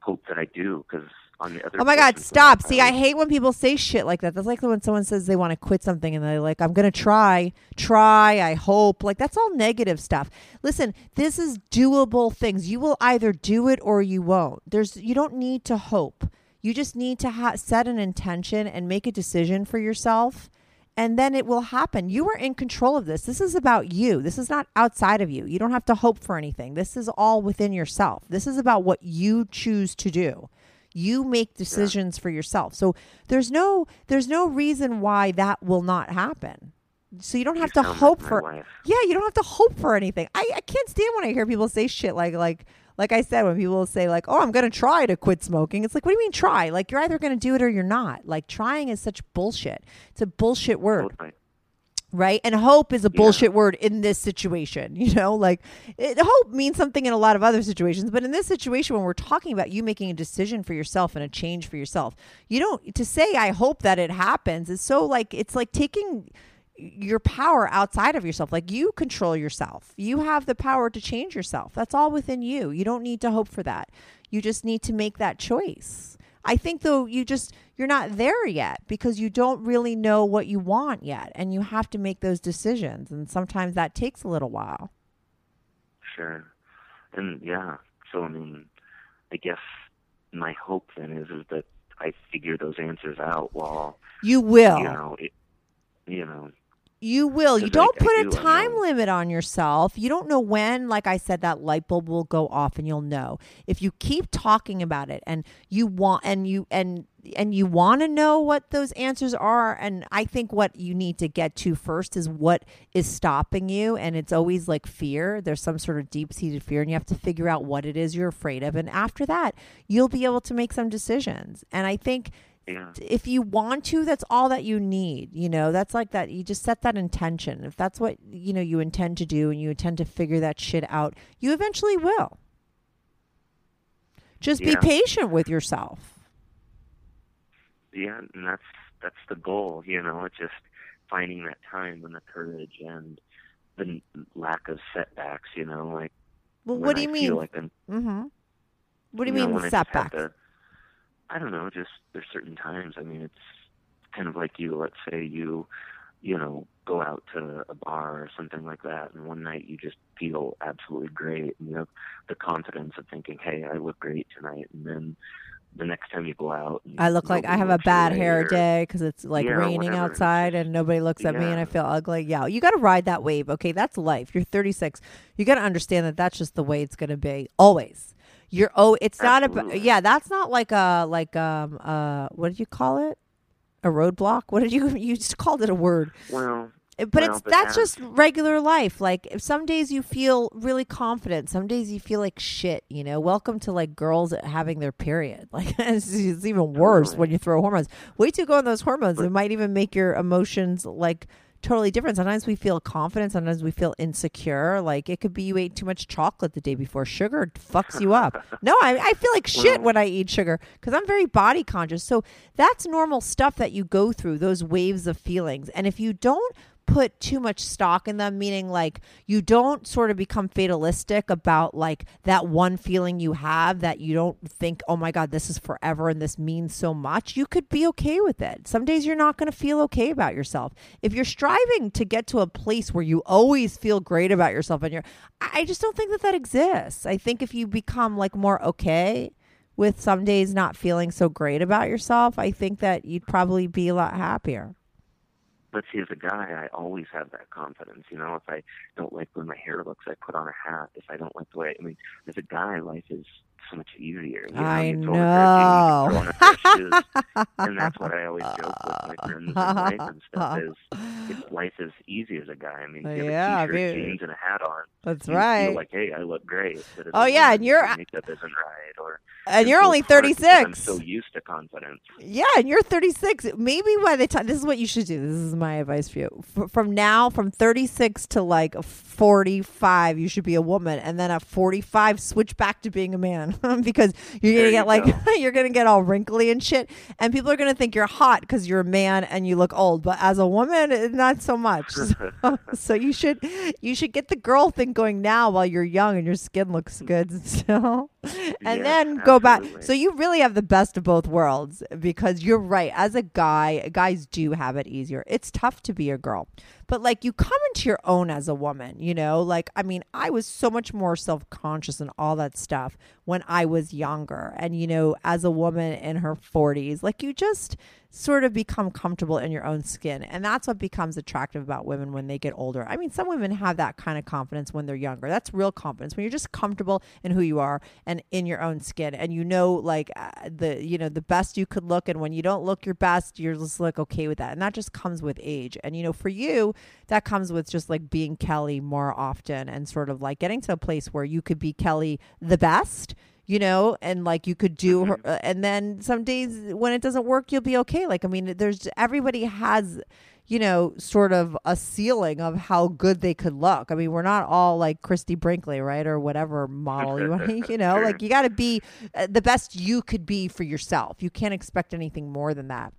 hope that i do because on the other oh my god stop see i hate when people say shit like that that's like when someone says they want to quit something and they're like i'm going to try try i hope like that's all negative stuff listen this is doable things you will either do it or you won't there's you don't need to hope you just need to ha- set an intention and make a decision for yourself and then it will happen. You are in control of this. This is about you. This is not outside of you. You don't have to hope for anything. This is all within yourself. This is about what you choose to do. You make decisions for yourself. So there's no there's no reason why that will not happen. So you don't have to sound like hope for wife. Yeah, you don't have to hope for anything. I, I can't stand when I hear people say shit like like like I said, when people say like, "Oh, I'm going to try to quit smoking," it's like, what do you mean try? Like you're either going to do it or you're not. Like trying is such bullshit. It's a bullshit word Totally. Right? And hope is a bullshit word in this situation. You know, like it, hope means something in a lot of other situations, but in this situation, when we're talking about you making a decision for yourself and a change for yourself, you don't to say I hope that it happens is so like it's like taking your power outside of yourself. Like you control yourself. You have the power to change yourself. That's all within you. You don't need to hope for that. You just need to make that choice. I think though you just you're not there yet because you don't really know what you want yet and you have to make those decisions and sometimes that takes a little while. Sure. And yeah, so I mean, I guess my hope then is is that I figure those answers out while You will. you know it, you know You will. You don't I- put a time limit on yourself. You don't know when, like I said, that light bulb will go off and you'll know. If you keep talking about it and you want and you and and you want to know what those answers are and I think what you need to get to first is what is stopping you and it's always like fear. There's some sort of deep-seated fear and you have to figure out what it is you're afraid of and after that, you'll be able to make some decisions. And I think yeah. if you want to that's all that you need you know? That's like that you just set that intention. If that's what you know you intend to do and you intend to figure that shit out you eventually will. Just be patient with yourself. Yeah, and that's that's the goal, you know. It's just finding that time and the courage and the lack of setbacks, you know. Like well what do I you feel mean? Like mm-hmm. what do you, know, mean I have setbacks I don't know. Just there's certain times. I mean, it's kind of like you. Let's say you, you know, go out to a bar or something like that, and one night you just feel absolutely great, and you have the confidence of thinking, "Hey, I look great tonight," and then the next time you go out, and I look like I have a bad hair day because it's like Yeah, raining whatever. outside and nobody looks at me and I feel ugly. Yeah, you got to ride that wave. Okay, that's life. You're 36. You got to understand that that's just the way it's going to be always. You're oh, it's not a yeah. That's not like a like um uh what did you call it? A roadblock? What did you you just called it a word? Well, But well, it's but that's as- just regular life. Like if some days you feel really confident, some days you feel like shit. You know, welcome to like girls having their period. Like it's, it's even worse Totally. when you throw hormones. Wait to go on those hormones. it might even make your emotions like totally different. Sometimes we feel confident. Sometimes we feel insecure. Like it could be you ate too much chocolate the day before. Sugar fucks you up. No, I, I feel like shit when I eat sugar because I'm very body conscious. So that's normal stuff that you go through. Those waves of feelings. And if you don't put too much stock in them meaning like you don't sort of become fatalistic about like that one feeling you have that you don't think oh my god this is forever and this means so much. You could be okay with it. Some days you're not going to feel okay about yourself. If you're striving to get to a place where you always feel great about yourself and you're i just don't think that that exists. I think if you become like more okay with some days not feeling so great about yourself i think that you'd probably be a lot happier But see, as a guy, I always have that confidence. You know, if I don't like the way my hair looks, I put on a hat. If I don't like the way, I mean, as a guy, life is so much easier. You I you told her, "Gee, you know. can throw on a pair of shoes." and that's what I always joke with my friends in life and stuff is if life is easy as a guy. I mean, you Yeah, have a t-shirt, dude. jeans, and a hat on. That's you right. Feel like, hey, I look great. But Oh, yeah, and you're- your makeup isn't right, or And you're only it's hard because 36. I'm so used to confidence. Yeah, and you're 36. Maybe by the time this is what you should do. This is my advice for you. F- from now, from 36 to like 45, you should be a woman, and then at 45, switch back to being a man because you're gonna get like go. you're gonna get all wrinkly and shit, and people are gonna think you're hot because you're a man and you look old. But as a woman, eh, not so much. So, so you should you should get the girl thing going now while you're young and your skin looks good still, and Yeah, then go back. So you really have the best of both worlds because you're right. As a guy, guys do have it easier. It's tough to be a girl, but like you come into your own as a woman, you know? Like, I mean, I was so much more self conscious and all that stuff when I was younger. And, you know, as a woman in her 40s, like you just sort of become comfortable in your own skin. And that's what becomes attractive about women when they get older. I mean, some women have that kind of confidence when they're younger. That's real confidence when you're just comfortable in who you are and in your own skin and you know like uh, the you know the best you could look and when you don't look your best you're just like okay with that. And that just comes with age. And you know, for you, that comes with just like being Kelly more often and sort of like getting to a place where you could be Kelly the best you know and like you could do her uh, and then some days when it doesn't work you'll be okay. Like i mean there's everybody has you know sort of a ceiling of how good they could look. I mean we're not all like Christie Brinkley right or whatever model you want you know like you got to be uh, the best you could be for yourself. You can't expect anything more than that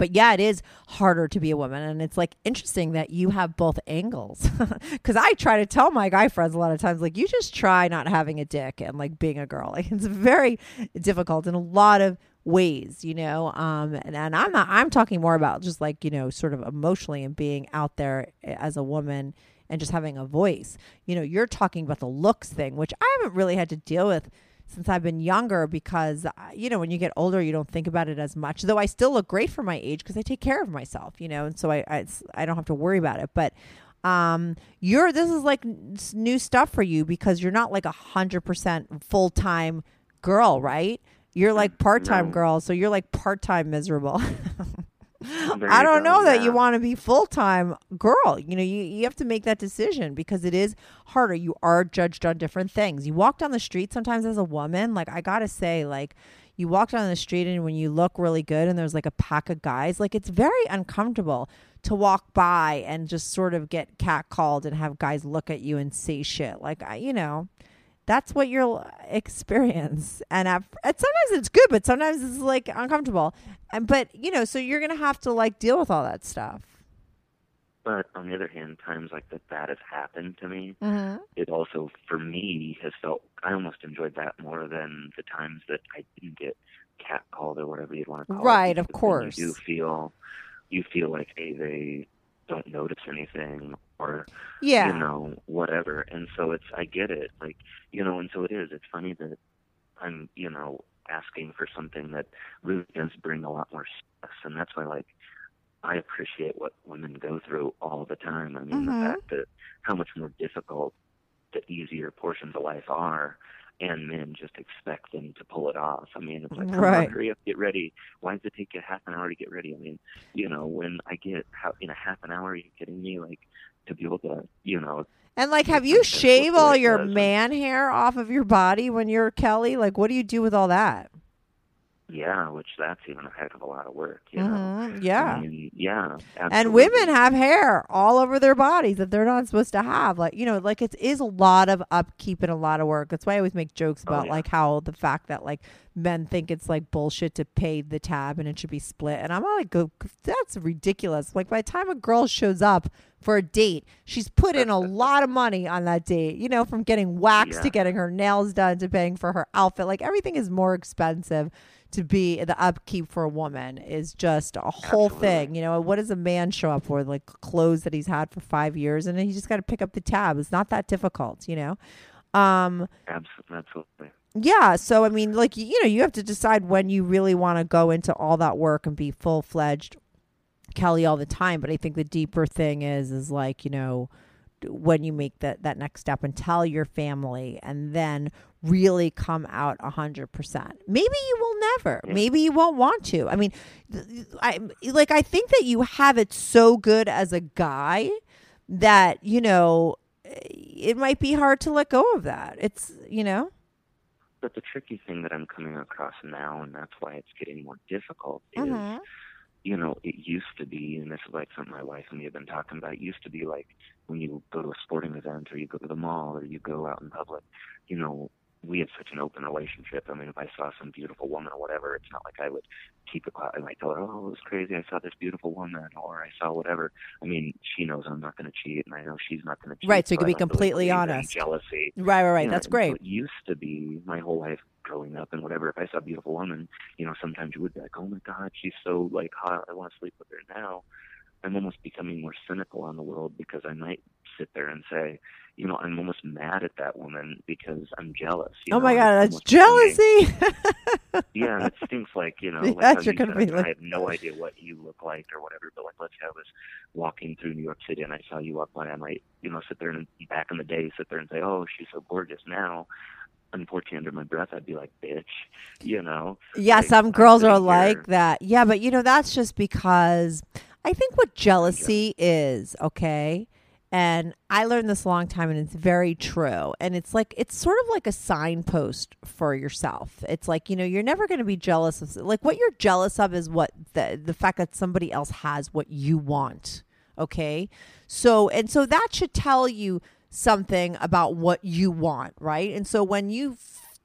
but yeah, it is harder to be a woman. And it's like interesting that you have both angles. Cause I try to tell my guy friends a lot of times, like, you just try not having a dick and like being a girl. Like, it's very difficult in a lot of ways, you know? Um, and, and I'm not, I'm talking more about just like, you know, sort of emotionally and being out there as a woman and just having a voice. You know, you're talking about the looks thing, which I haven't really had to deal with since I've been younger because uh, you know when you get older you don't think about it as much though I still look great for my age because I take care of myself you know and so I I, I don't have to worry about it. But um you're this is like new stuff for you because you're not like a hundred percent full time girl right? You're like part time No. girl so you're like part time miserable I don't know that you want to be full time girl. You know, you, you have to make that decision because it is harder. You are judged on different things. You walk down the street sometimes as a woman, like I gotta say, like you walk down the street and when you look really good and there's like a pack of guys, like it's very uncomfortable to walk by and just sort of get catcalled and have guys look at you and say shit. Like I, you know, that's what you'll experience and, sometimes it's good but sometimes it's like uncomfortable and but you know so you're gonna have to like deal with all that stuff But on the other hand, times like that that has happened to me. mm-hmm. It also, for me, has felt I almost enjoyed that more than the times that I didn't get catcalled or whatever you'd want to call it. Right, of course. You do feel, you feel like hey, they don't notice anything or Yeah. you know whatever. And so it's I get it, like you know, and so it is. It's funny that I'm you know asking for something that really does bring a lot more stress, and that's why like I appreciate what women go through all the time. I mean, Mhm. the fact that how much more difficult the easier portions of life are, and men just expect them to pull it off. I mean, it's like, come Right. on, hurry up, get ready. Why does it take you half an hour to get ready? I mean, you know, when I get how in a half an hour, are you kidding me? Like to be able to, you know, and like have you shave all your man hair off of your body when you're kelly? Like what do you do with all that yeah, which that's even a heck of a lot of work. You know, Mhm, yeah I mean, yeah, and women have hair all over their bodies that they're not supposed to have like you know like it is a lot of upkeep and a lot of work that's why i always make jokes Oh, about yeah. like how the fact that like men think it's like bullshit to pay the tab and it should be split and i'm like go that's ridiculous like by the time a girl shows up for a date she's put in a lot of money on that date you know from getting waxed Yeah. to getting her nails done to paying for her outfit like everything is more expensive to be the upkeep for a woman is just a whole Absolutely. thing. You know, what does a man show up for? Like clothes that he's had for five years, and then he just got to pick up the tab. It's not that difficult, you know. Um, absolutely. yeah. So I mean, like you know, you have to decide when you really want to go into all that work and be full fledged Kelly all the time. But I think the deeper thing is, is like you know, when you make that that next step and tell your family and then really come out a hundred percent. Maybe you will never. Maybe you won't want to. I mean, I like I think that you have it so good as a guy that you know it might be hard to let go of that. It's you know. But the tricky thing that I'm coming across now, and that's why it's getting more difficult, is Mhm. you know, it used to be, and this is like something my wife and me have been talking about. It used to be like when you go to a sporting event or you go to the mall or you go out in public, you know, we have such an open relationship. I mean, if I saw some beautiful woman or whatever, it's not like I would keep it quiet. I might tell her, "Oh, it was crazy. I saw this beautiful woman," or "I saw whatever." I mean, she knows I'm not going to cheat, and I know she's not going to cheat. Right, so you can be completely honest. Jealousy. Right, right, right. You That's and great. so It used to be my whole life growing up and whatever. If I saw a beautiful woman, you know, sometimes you would be like, "Oh my God, she's so like hot. I want to sleep with her." Now, I'm almost becoming more cynical on the world because I might sit there and say, you know, I'm almost mad at that woman because I'm jealous. You oh know, my god, it's that's jealousy. yeah, it stinks like you know, like you're gonna said, be I have no idea what you look like or whatever. But like, let's say I was walking through New York City and I saw you walk by, I might, you know, sit there and back in the day, sit there and say, oh, she's so gorgeous. Now, unfortunately, under my breath, I'd be like, bitch, you know. Yeah, Like, some girls are like that. Yeah, but you know, that's just because I think what jealousy is, okay? And I learned this a long time and it's very true. And it's like it's sort of like a signpost for yourself. It's like, you know, you're never going to be jealous of like what you're jealous of is what the the fact that somebody else has what you want. Okay? So and so that should tell you something about what you want, right? And so when you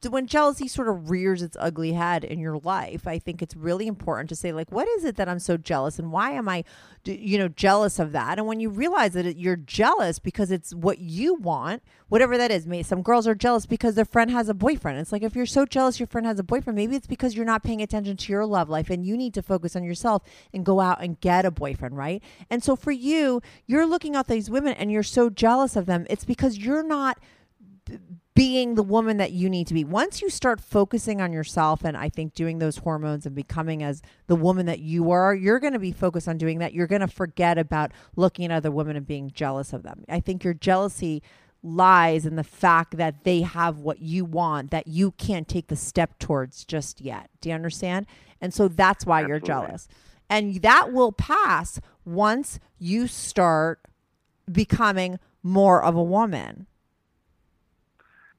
when jealousy sort of rears its ugly head in your life, I think it's really important to say like, what is it that I'm so jealous, and why am I, you know, jealous of that? And when you realize that you're jealous because it's what you want, whatever that is. Maybe some girls are jealous because their friend has a boyfriend. It's like if you're so jealous your friend has a boyfriend, maybe it's because you're not paying attention to your love life, and you need to focus on yourself and go out and get a boyfriend, right? And so for you, you're looking at these women and you're so jealous of them. It's because you're not being the woman that you need to be. Once you start focusing on yourself and I think doing those hormones and becoming as the woman that you are, you're going to be focused on doing that. You're going to forget about looking at other women and being jealous of them. I think your jealousy lies in the fact that they have what you want that you can't take the step towards just yet. Do you understand? And so that's why you're jealous. And that will pass once you start becoming more of a woman.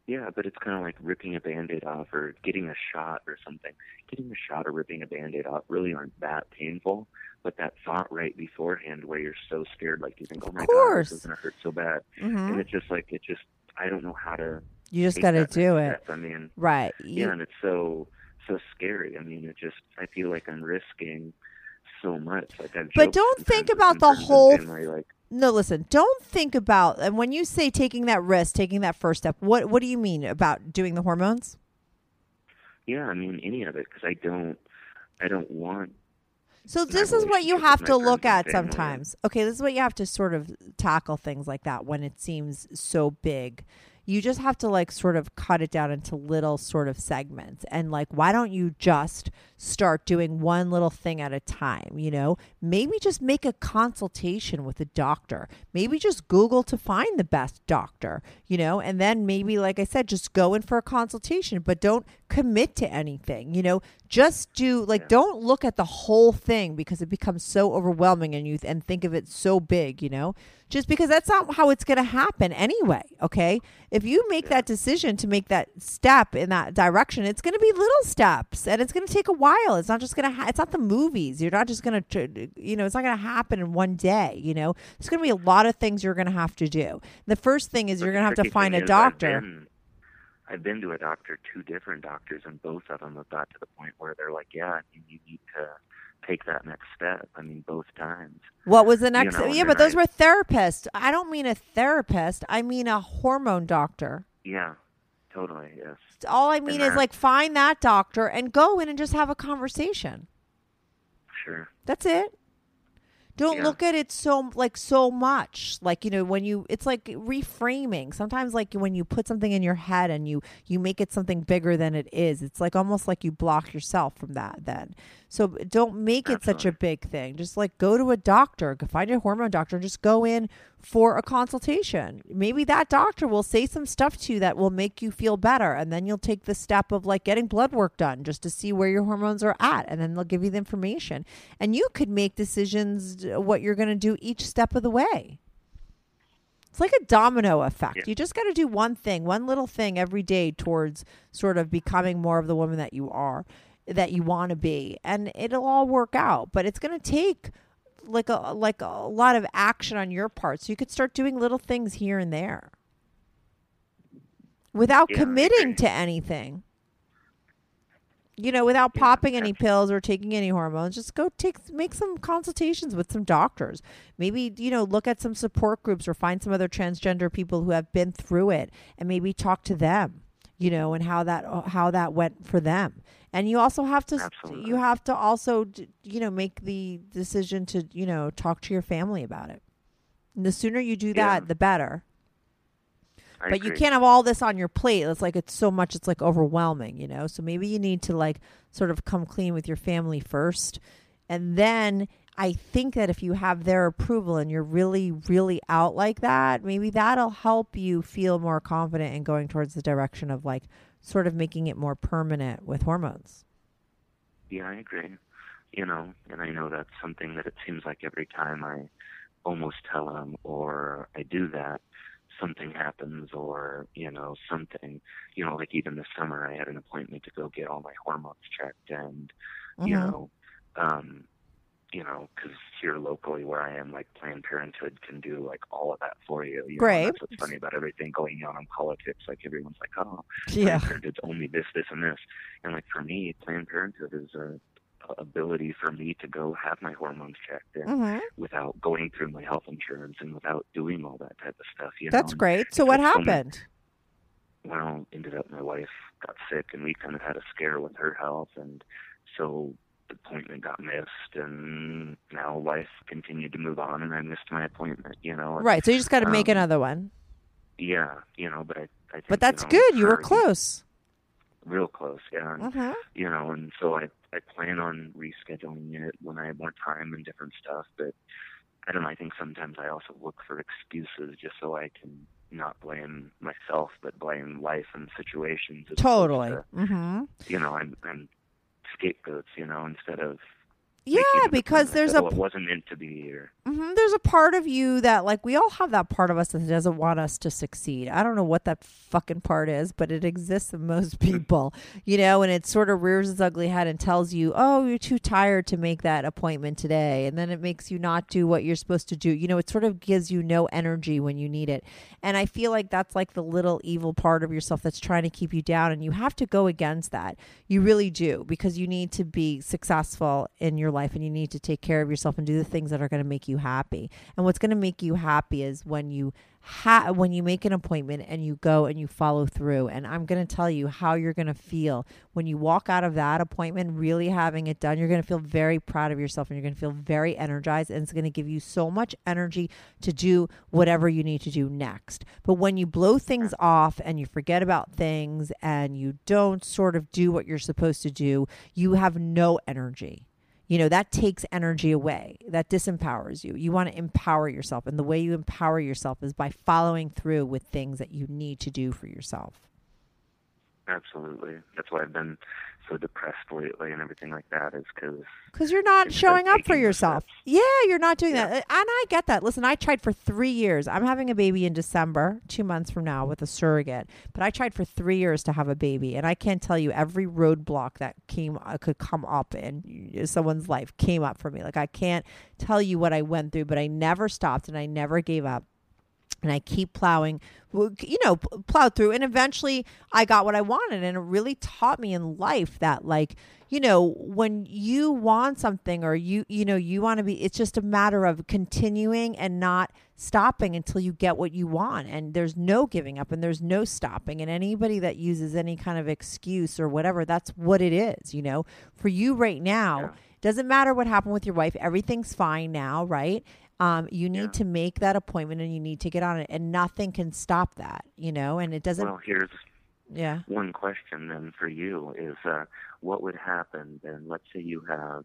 Yeah, but it's kind of like ripping a band-aid off or getting a shot or something. Getting a shot or ripping a band-aid off really aren't that painful, but that thought right beforehand where you're so scared, like you think, oh my god, this is going to hurt so bad. Mhm. And it's just like, it just, I don't know how to You just got to do it. step. I mean, Right. yeah, and it's so, so scary. I mean, it just, I feel like I'm risking so much. Like I've But don't think about the whole family, like, No, listen. Don't think about and when you say taking that risk, taking that first step. What what do you mean about doing the hormones? yeah, I mean, any of it, because I don't, I don't want So this is what you have to look at sometimes. Okay, this is what you have to sort of tackle things like that when it seems so big. You just have to like sort of cut it down into little sort of segments and like why don't you just start doing one little thing at a time, you know? Maybe just make a consultation with a doctor. Maybe just Google to find the best doctor, you know? And then maybe like I said just go in for a consultation, but don't commit to anything, you know? Just do like don't look at the whole thing because it becomes so overwhelming and you and think of it so big, you know? Just because that's not how it's going to happen anyway, okay? If you make that decision to make that step in that direction, it's going to be little steps and it's going to take a while. It's not just going to ha- it's not the movies. You're not just going to you know, it's not going to happen in one day, you know? it's going to be a lot of things you're going to have to do. The first thing is But you're going to have to find a doctor. I've been to a doctor, two different doctors, and both of them have got to the point where they're like, "Yeah, you, you need to take that next step." I mean, both times. What was the You next? know, yeah, but those I- were therapists. I don't mean a therapist. I mean a hormone doctor. Yeah, totally. Yes. All I mean And is like find that doctor and go in and just have a conversation. Sure. That's it. Don't Yeah. look at it so like so much. Like, you know, when you it's like reframing. Sometimes like when you put something in your head and you you make it something bigger than it is. It's like almost like you block yourself from that then. So don't make it such a big thing. Just like go to a doctor, go find a hormone doctor and just go in for a consultation. Maybe that doctor will say some stuff to you that will make you feel better. And then you'll take the step of like getting blood work done just to see where your hormones are at. And then they'll give you the information. And you could make decisions uh, what you're going to do each step of the way. It's like a domino effect. Yeah. You just got to do one thing, one little thing every day towards sort of becoming more of the woman that you are, that you want to be, and it'll all work out. But it's going to take like a like a lot of action on your part. So you could start doing little things here and there without Yeah, committing to anything. You know, without Yeah, popping any pills or taking any hormones, just go take make some consultations with some doctors. Maybe, you know, look at some support groups or find some other transgender people who have been through it and maybe talk to them, you know, and how that uh, how that went for them. And you also have to Absolutely. you have to also you know make the decision to, you know, talk to your family about it. And the sooner you do that, Yeah. the better I but you can't have all this on your plate. It's like it's so much. It's like overwhelming, you know. So maybe you need to like sort of come clean with your family first, and then I think that if you have their approval and you're really, really out like that, maybe that'll help you feel more confident in going towards the direction of like sort of making it more permanent with hormones. Yeah, I agree. You know, and I know that's something that it seems like every time I almost tell them or I do that, something happens or, you know, something, you know, like even this summer I had an appointment to go get all my hormones checked and, you Mhm. know, um, you know, because here locally where I am, like Planned Parenthood can do like all of that for you. you know, Great. that's what's funny about everything going on in politics. Like everyone's like, oh, Yeah. Planned Parenthood's only this, this, and this. And like for me, Planned Parenthood is a, a ability for me to go have my hormones checked and Mhm. without going through my health insurance and without doing all that type of stuff. You That's know? great. So what so happened? well, ended up my wife got sick and we kind of had a scare with her health and so the appointment got missed and now life continued to move on and I missed my appointment, you know. Right. So you just got to make Um, another one. Yeah, you know, but I, I think, But that's you know, good. You were close. Real close, yeah. And, Mhm. You know, and so I I plan on rescheduling it when I have more time and different stuff, but I don't know, I think sometimes I also look for excuses just so I can not blame myself but blame life and situations. Totally. to, Mm-hmm. you know, I'm I'm scapegoats, you know, instead of Yeah, making it a because there's a it wasn't meant to be or hmm There's a part of you that, like, we all have that part of us that doesn't want us to succeed. I don't know what that fucking part is, but it exists in most people, you know, and it sort of rears its ugly head and tells you, oh, you're too tired to make that appointment today. And then it makes you not do what you're supposed to do. You know, it sort of gives you no energy when you need it. And I feel like that's like the little evil part of yourself that's trying to keep you down. And you have to go against that. You really do, because you need to be successful in your life and you need to take care of yourself and do the things that are going to make you happy. And what's going to make you happy is when you ha- when you make an appointment and you go and you follow through. And I'm going to tell you how you're going to feel when you walk out of that appointment really having it done. You're going to feel very proud of yourself and you're going to feel very energized and it's going to give you so much energy to do whatever you need to do next. But when you blow things off and you forget about things and you don't sort of do what you're supposed to do, you have no energy you know that takes energy away. That disempowers you. You want to empower yourself and the way you empower yourself is by following through with things that you need to do for yourself. Absolutely. That's why I've been so depressed lately and everything like that is because because you're not showing up for yourself. yeah you're not doing that. And i get that. Listen i tried for three years. I'm having a baby in december two months from now with a surrogate. But i tried for three years to have a baby and i can't tell you every roadblock that came uh, could come up in someone's life came up for me. Like i can't tell you what i went through but i never stopped and i never gave up and I keep plowing, you know, plowed through. And eventually I got what I wanted. And it really taught me in life that, like, you know, when you want something or you, you know, you want to be, it's just a matter of continuing and not stopping until you get what you want. And there's no giving up and there's no stopping. And anybody that uses any kind of excuse or whatever, that's what it is, you know, for you right now. Doesn't matter what happened with your wife. Everything's fine now, right? Um, you need to make that appointment and you need to get on it, and nothing can stop that, you know. And it doesn't. well here's yeah. one question then for you is uh, what would happen then let's say you have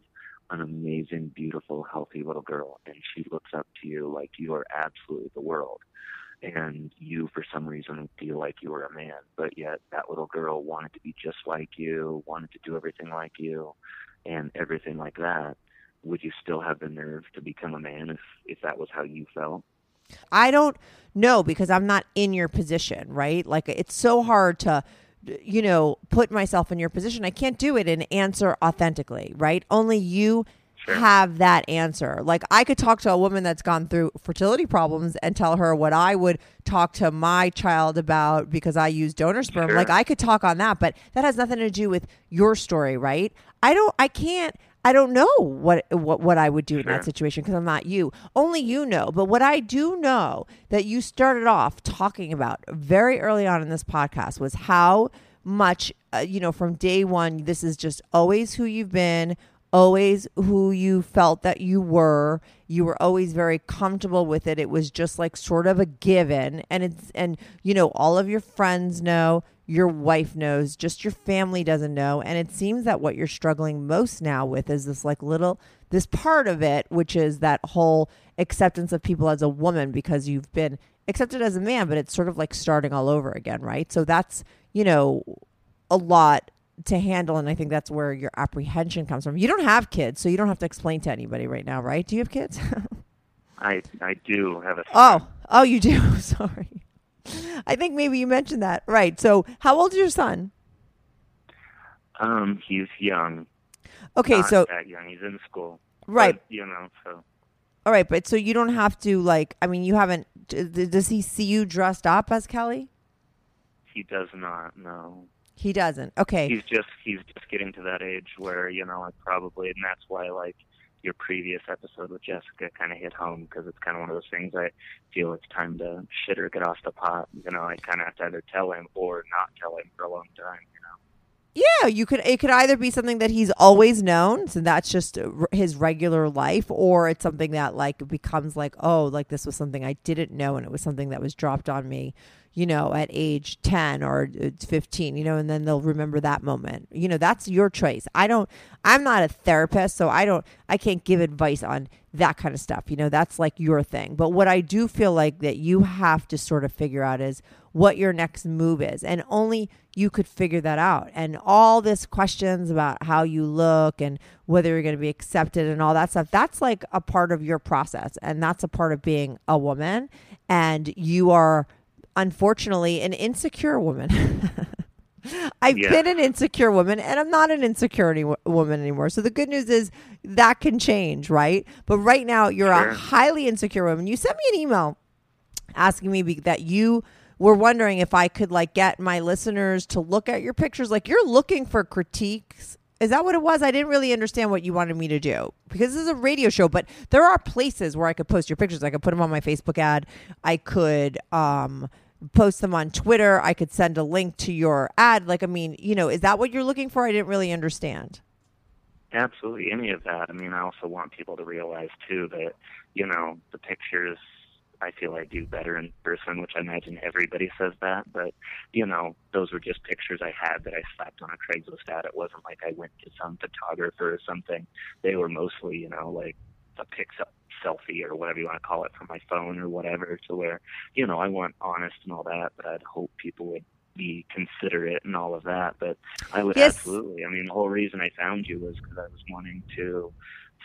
an amazing, beautiful, healthy little girl, and she looks up to you like you are absolutely the world. And you, for some reason, feel like you were a man, but yet that little girl wanted to be just like you, wanted to do everything like you, and everything like that. Would you still have the nerve to become a man if if that was how you felt? I don't know because I'm not in your position, right? Like it's so hard to you know, put myself in your position. I can't do it and answer authentically, right? Only you Sure. have that answer. Like I could talk to a woman that's gone through fertility problems and tell her what I would talk to my child about because I use donor sperm. Sure. Like I could talk on that, but that has nothing to do with your story, right? I don't I can't I don't know what what what I would do sure. in that situation because I'm not you. Only you know. But what I do know that you started off talking about very early on in this podcast was how much uh, you know from day one this is just always who you've been always who you felt that you were you were always very comfortable with it it was just like sort of a given and it's and you know all of your friends know your wife knows just your family doesn't know. And it seems that what you're struggling most now with is this like little this part of it which is that whole acceptance of people as a woman because you've been accepted as a man but it's sort of like starting all over again right? So that's you know a lot to handle and i think that's where your apprehension comes from. You don't have kids so you don't have to explain to anybody right now right? Do you have kids? I i do have a son. oh oh you do? Sorry i think maybe you mentioned that. Right. So how old is your son? Um he's young. Okay Not so that young. He's in school. Right. but, you know so. All right but so you don't have to like i mean you haven't does he see you dressed up as kelly? He does not no. He doesn't. Okay. He's just he's just getting to that age where you know I probably and that's why like your previous episode with Jessica kind of hit home because it's kind of one of those things I feel it's time to shit or get off the pot. You know, I kind of have to either tell him or not tell him for a long time. You know. Yeah, you could. It could either be something that he's always known, so that's just his regular life, or it's something that like becomes like, oh, like this was something I didn't know, and it was something that was dropped on me you know, at age 10 or uh, 15, you know, and then they'll remember that moment. You know, that's your choice. I don't, I'm not a therapist, so I don't, I can't give advice on that kind of stuff. You know, that's like your thing. But what I do feel like that you have to sort of figure out is what your next move is. And only you could figure that out. And all this questions about how you look and whether you're going to be accepted and all that stuff, that's like a part of your process. And that's a part of being a woman. And you are, unfortunately an insecure woman. I've yeah. been an insecure woman and I'm not an insecure any- woman anymore. So the good news is that can change, right? But right now you're sure. a highly insecure woman. You sent me an email asking me be- that you were wondering if I could like get my listeners to look at your pictures like you're looking for critiques is that what it was? I didn't really understand what you wanted me to do because this is a radio show, but there are places where I could post your pictures. I could put them on my Facebook ad. I could um, post them on Twitter. I could send a link to your ad. Like, I mean, you know, is that what you're looking for? I didn't really understand. Absolutely, any of that. I mean, I also want people to realize too that you know the pictures I feel I do better in person, which I imagine everybody says that. But you know, those were just pictures I had that I slapped on a Craigslist ad. It wasn't like I went to some photographer or something. They were mostly, you know, like a pixel selfie or whatever you want to call it from my phone or whatever. To where, you know, I want honest and all that, but I'd hope people would be considerate and all of that. But I would yes. absolutely. I mean, the whole reason I found you was because I was wanting to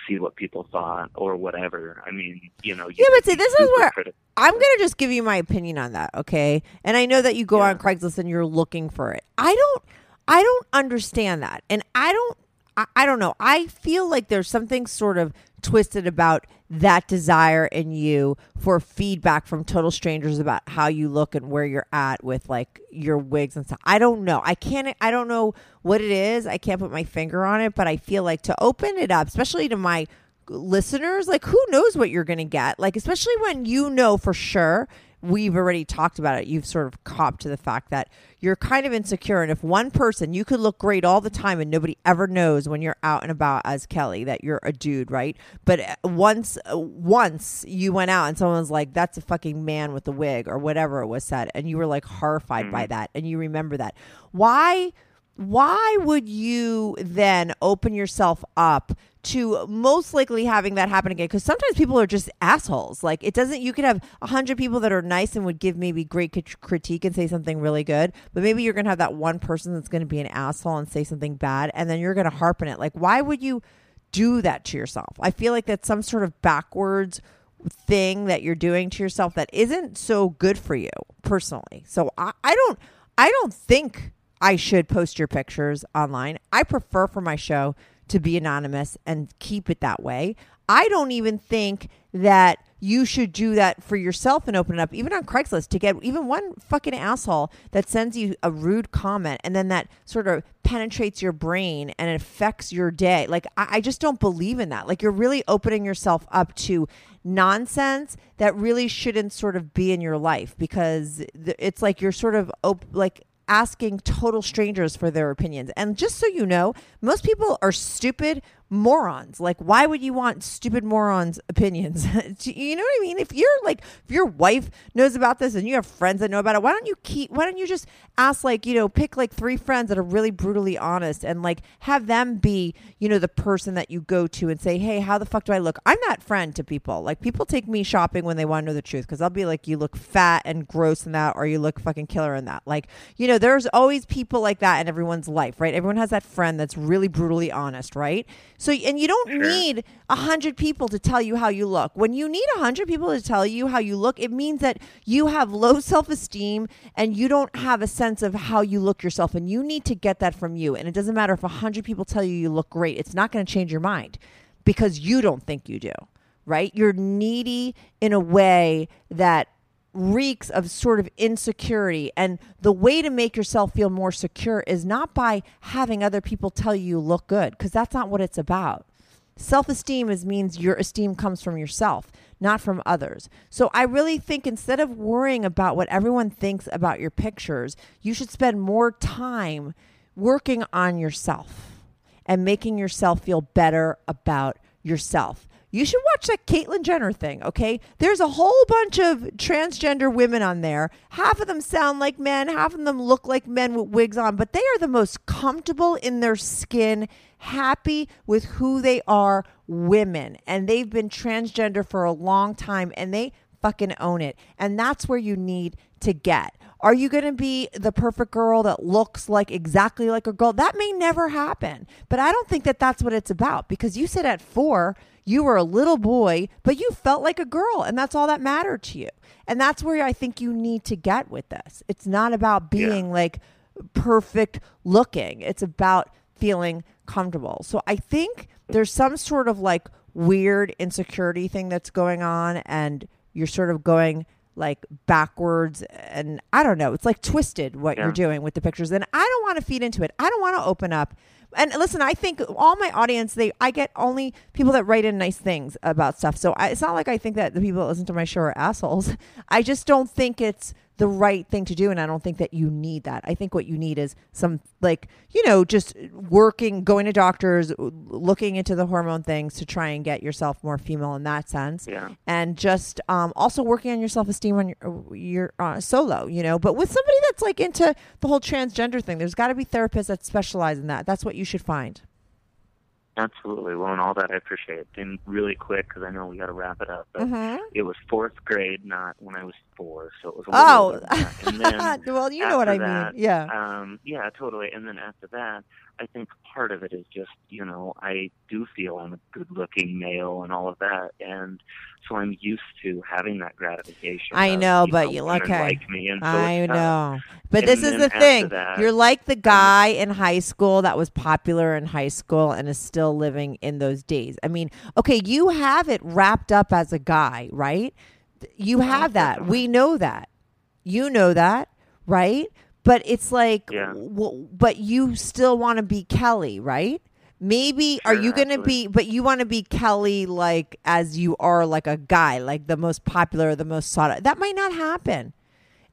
see what people thought or whatever. I mean, you know. You yeah, but see, this is where critical. I'm going to just give you my opinion on that, okay? And I know that you go yeah. on Craigslist and you're looking for it. I don't, I don't understand that, and I don't, I, I don't know. I feel like there's something sort of twisted about that desire in you for feedback from total strangers about how you look and where you're at with like your wigs and stuff. I don't know. I can't I don't know what it is. I can't put my finger on it, but I feel like to open it up, especially to my listeners, like who knows what you're going to get? Like especially when you know for sure we've already talked about it. You've sort of copped to the fact that you're kind of insecure. And if one person, you could look great all the time and nobody ever knows when you're out and about as Kelly that you're a dude, right? But uh, once, uh, once you went out and someone's like, that's a fucking man with a wig or whatever it was said, and you were like horrified mm-hmm. by that and you remember that. Why? Why would you then open yourself up to most likely having that happen again? Because sometimes people are just assholes. Like it doesn't you could have a hundred people that are nice and would give maybe great critique and say something really good but maybe you're gonna have that one person that's gonna be an asshole and say something bad and then you're gonna harp on it. Like why would you do that to yourself? I feel like that's some sort of backwards thing that you're doing to yourself that isn't so good for you personally. So i, I don't i don't think i should post your pictures online i prefer for my show to be anonymous and keep it that way. I don't even think that you should do that for yourself and open it up, even on Craigslist, to get even one fucking asshole that sends you a rude comment and then that sort of penetrates your brain and affects your day. Like, I, I just don't believe in that. Like, you're really opening yourself up to nonsense that really shouldn't sort of be in your life because it's like you're sort of op- like asking total strangers for their opinions. And just so you know, most people are stupid morons. Like, why would you want stupid morons' opinions? you know what I mean? If you're like, if your wife knows about this and you have friends that know about it, why don't you keep, why don't you just ask, like, you know, pick like three friends that are really brutally honest and like have them be, you know, the person that you go to and say, hey, how the fuck do I look? I'm that friend to people. Like, people take me shopping when they want to know the truth because I'll be like, you look fat and gross in that, or you look fucking killer in that. Like, you know, there's always people like that in everyone's life, right? Everyone has that friend that's really brutally honest, right? So, and you don't sure. need a hundred people to tell you how you look. When you need a hundred people to tell you how you look, it means that you have low self esteem and you don't have a sense of how you look yourself. And you need to get that from you. And it doesn't matter if a hundred people tell you you look great, it's not going to change your mind because you don't think you do, right? You're needy in a way that reeks of sort of insecurity. And the way to make yourself feel more secure is not by having other people tell you you look good, because that's not what it's about. Self esteem is means your esteem comes from yourself, not from others. So I really think instead of worrying about what everyone thinks about your pictures, you should spend more time working on yourself and making yourself feel better about yourself you should watch that Caitlyn Jenner thing, okay? There's a whole bunch of transgender women on there. Half of them sound like men, half of them look like men with wigs on, but they are the most comfortable in their skin, happy with who they are, women. And they've been transgender for a long time and they fucking own it. And that's where you need to get. Are you going to be the perfect girl that looks like exactly like a girl? That may never happen. But I don't think that that's what it's about because you said at four, you were a little boy, but you felt like a girl, and that's all that mattered to you. And that's where I think you need to get with this. It's not about being yeah. like perfect looking, it's about feeling comfortable. So I think there's some sort of like weird insecurity thing that's going on, and you're sort of going like backwards and I don't know. It's like twisted what yeah. you're doing with the pictures. And I don't want to feed into it. I don't want to open up and listen, I think all my audience, they I get only people that write in nice things about stuff. So I, it's not like I think that the people that listen to my show are assholes. I just don't think it's the right thing to do and i don't think that you need that. I think what you need is some like you know just working going to doctors looking into the hormone things to try and get yourself more female in that sense. Yeah. and just um, also working on your self-esteem on your, your uh, solo you know but with somebody that's like into the whole transgender thing there's got to be therapists that specialize in that. That's what you should find Absolutely. Well, and all that I appreciate. it. And really quick, because I know we got to wrap it up. But mm-hmm. it was fourth grade, not when I was four, so it was. A oh, well, you know what I that, mean. Yeah. Um, yeah, totally. And then after that, I think part of it is just you know I do feel I'm a good-looking male and all of that, and so I'm used to having that gratification. I of, know, you but know, you like like me, and so I know, but and this is the thing. That, You're like the guy in high school that was popular in high school and is still living in those days. I mean, okay, you have it wrapped up as a guy, right? You have that. We know that. You know that, right? But it's like, yeah. w- but you still want to be Kelly, right? Maybe sure, are you going to be, but you want to be Kelly like as you are like a guy, like the most popular, the most sought. That might not happen.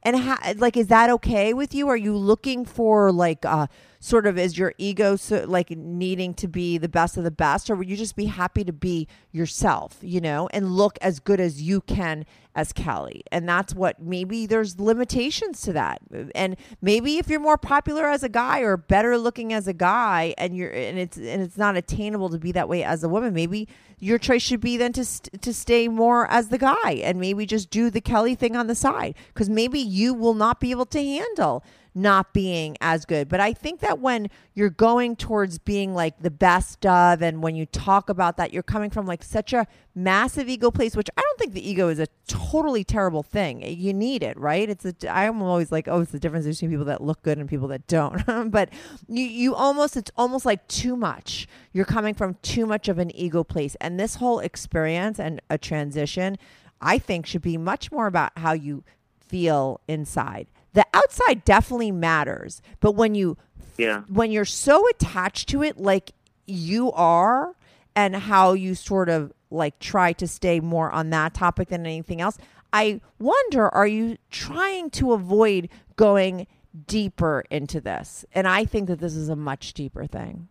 And ha- like, is that okay with you? Are you looking for like a sort of is your ego so like needing to be the best of the best or would you just be happy to be yourself you know and look as good as you can as kelly? And that's what maybe there's limitations to that. And maybe if you're more popular as a guy or better looking as a guy and you're and it's and it's not attainable to be that way as a woman maybe your choice should be then to st- to stay more as the guy and maybe just do the kelly thing on the side. Because maybe you will not be able to handle not being as good. But I think that when you're going towards being like the best of, and when you talk about that, you're coming from like such a massive ego place, which I don't think the ego is a totally terrible thing. You need it, right? It's a, I'm always like, oh, it's the difference between people that look good and people that don't. but you, you almost, it's almost like too much. You're coming from too much of an ego place. And this whole experience and a transition, I think should be much more about how you feel inside the outside definitely matters but when you yeah. when you're so attached to it like you are and how you sort of like try to stay more on that topic than anything else i wonder are you trying to avoid going deeper into this? And i think that this is a much deeper thing.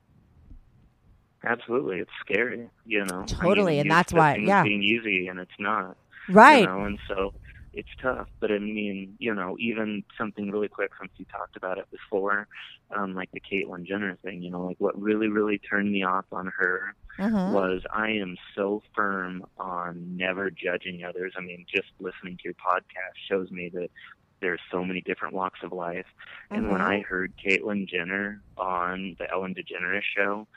Absolutely. It's scary you know? Totally I mean, and that's why yeah. being easy and it's not right. you know? And so it's tough. But I mean, you know, even something really quick since you talked about it before, um, like the Caitlyn Jenner thing. You know, like what really, really turned me off on her uh-huh. was I am so firm on never judging others. I mean, just listening to your podcast shows me that there's so many different walks of life. And when Uh-huh. I heard Caitlyn Jenner on the Ellen DeGeneres show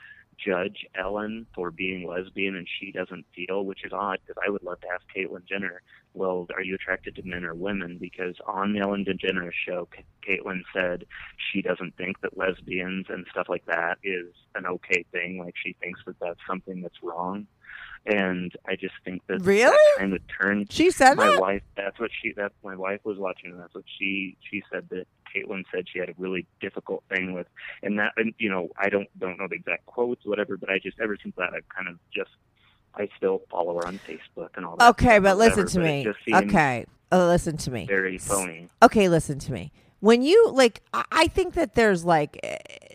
judge Ellen for being lesbian and she doesn't feel, which is odd because I would love to ask Caitlyn Jenner, well, are you attracted to men or women? Because on the Ellen DeGeneres show, Ca- Caitlyn said she doesn't think that lesbians and stuff like that is an okay thing. Like she thinks that that's something that's wrong. And I just think that Really? that kind of turned She said that my that? wife. That's what she. That's my wife was watching. And that's what she. She said that Caitlyn said she had a really difficult thing with, and that. And you know, I don't don't know the exact quotes, whatever. But I just ever since that, I've kind of just. I still follow her on Facebook and all that. okay but listen to but me okay uh, listen to me Very phony. okay listen to me when you like I- think that there's like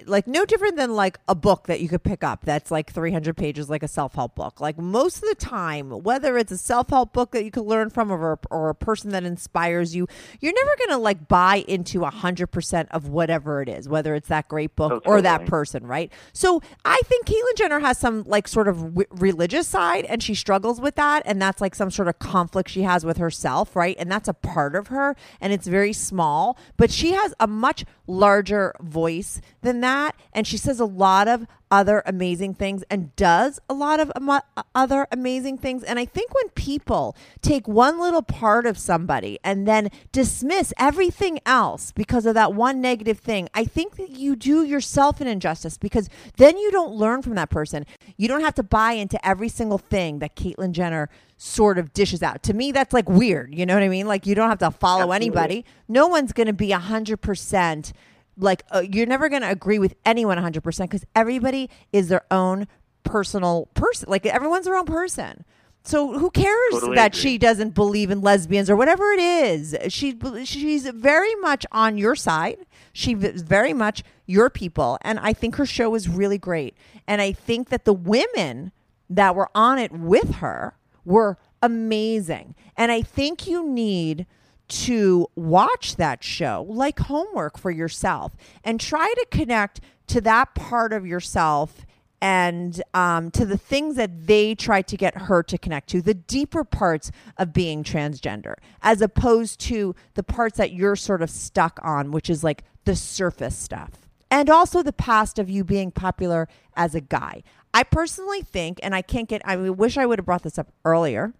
like no different than like a book that you could pick up that's like 300 pages like a self-help book. Like most of the time whether it's a self-help book that you could learn from or, or a person that inspires you you're never gonna like buy into 100% of whatever it is whether it's that great book Oh, or that person right? So i think caitlyn jenner has some like sort of w- religious side and she struggles with that and that's like some sort of conflict she has with herself right? And that's a part of her and it's very small but she has a much larger voice than that and she says a lot of other amazing things and does a lot of amo- other amazing things. And i think when people take one little part of somebody and then dismiss everything else because of that one negative thing i think that you do yourself an injustice because then you don't learn from that person. You don't have to buy into every single thing that caitlyn jenner sort of dishes out. To me that's like weird. You know what i mean? Like you don't have to follow Absolutely. anybody. No one's going to be 100% like uh, you're never going to agree with anyone 100% because everybody is their own personal person like everyone's their own person. So who cares Totally that agree. she doesn't believe in lesbians or whatever it is? She she's very much on your side. She's very much your people and i think her show is really great. And i think that the women that were on it with her were amazing. And i think you need to watch that show like homework for yourself and try to connect to that part of yourself and um, to the things that they try to get her to connect to, the deeper parts of being transgender, as opposed to the parts that you're sort of stuck on, which is like the surface stuff. And also the past of you being popular as a guy. I personally think, and I can't get, I wish I would have brought this up earlier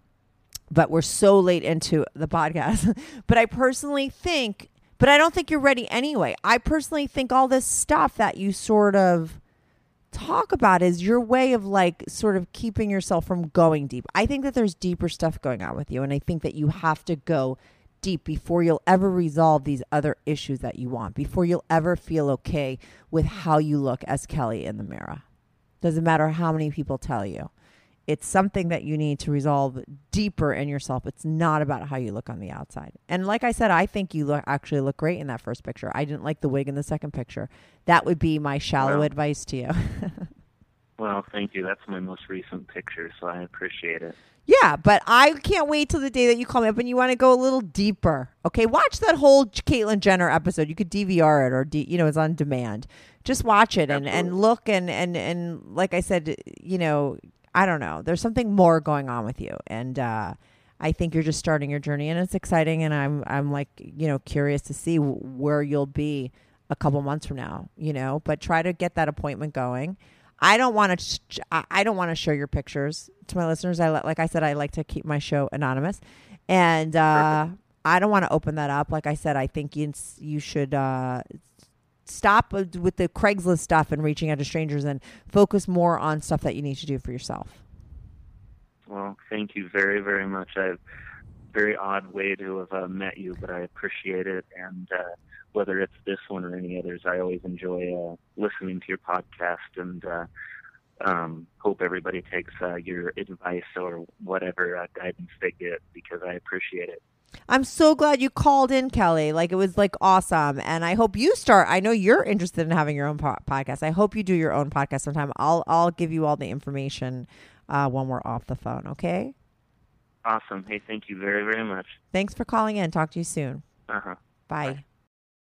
but we're so late into the podcast. but I personally think, but I don't think you're ready anyway. I personally think all this stuff that you sort of talk about is your way of like sort of keeping yourself from going deep. I think that there's deeper stuff going on with you. And I think that you have to go deep before you'll ever resolve these other issues that you want, before you'll ever feel okay with how you look as Kelly in the mirror. Doesn't matter how many people tell you it's something that you need to resolve deeper in yourself. It's not about how you look on the outside. And like I said, I think you look actually look great in that first picture. I didn't like the wig in the second picture. That would be my shallow advice to you. Well, thank you. That's my most recent picture, so I appreciate it. yeah, but I can't wait till the day that you call me up and you want to go a little deeper. Okay, watch that whole Caitlyn Jenner episode. You could DVR it or you know it's on demand. Just watch it and, and look and, and and like I said, you know, I don't know. There's something more going on with you, and uh, I think you're just starting your journey, and it's exciting. And I'm I'm like you know curious to see where you'll be a couple months from now. You know, but try to get that appointment going. I don't want to. Sh- I don't want to show your pictures to my listeners. I li- like I said, I like to keep my show anonymous, and uh, I don't want to open that up. Like I said, I think you you should uh, stop with the Craigslist stuff and reaching out to strangers, and focus more on stuff that you need to do for yourself. Well, thank you very, very much. I've very odd way to have uh, met you, but I appreciate it. And uh, whether it's this one or any others, I always enjoy uh, listening to your podcast and uh, um, hope everybody takes uh, your advice or whatever uh, guidance they get because I appreciate it. I'm so glad you called in, Kelly. Like it was like awesome, and I hope you start. I know you're interested in having your own po- podcast. I hope you do your own podcast sometime. I'll I'll give you all the information uh, when we're off the phone. Okay. Awesome. Hey, thank you very, very much. Thanks for calling in. Talk to you soon. Uh huh. Bye.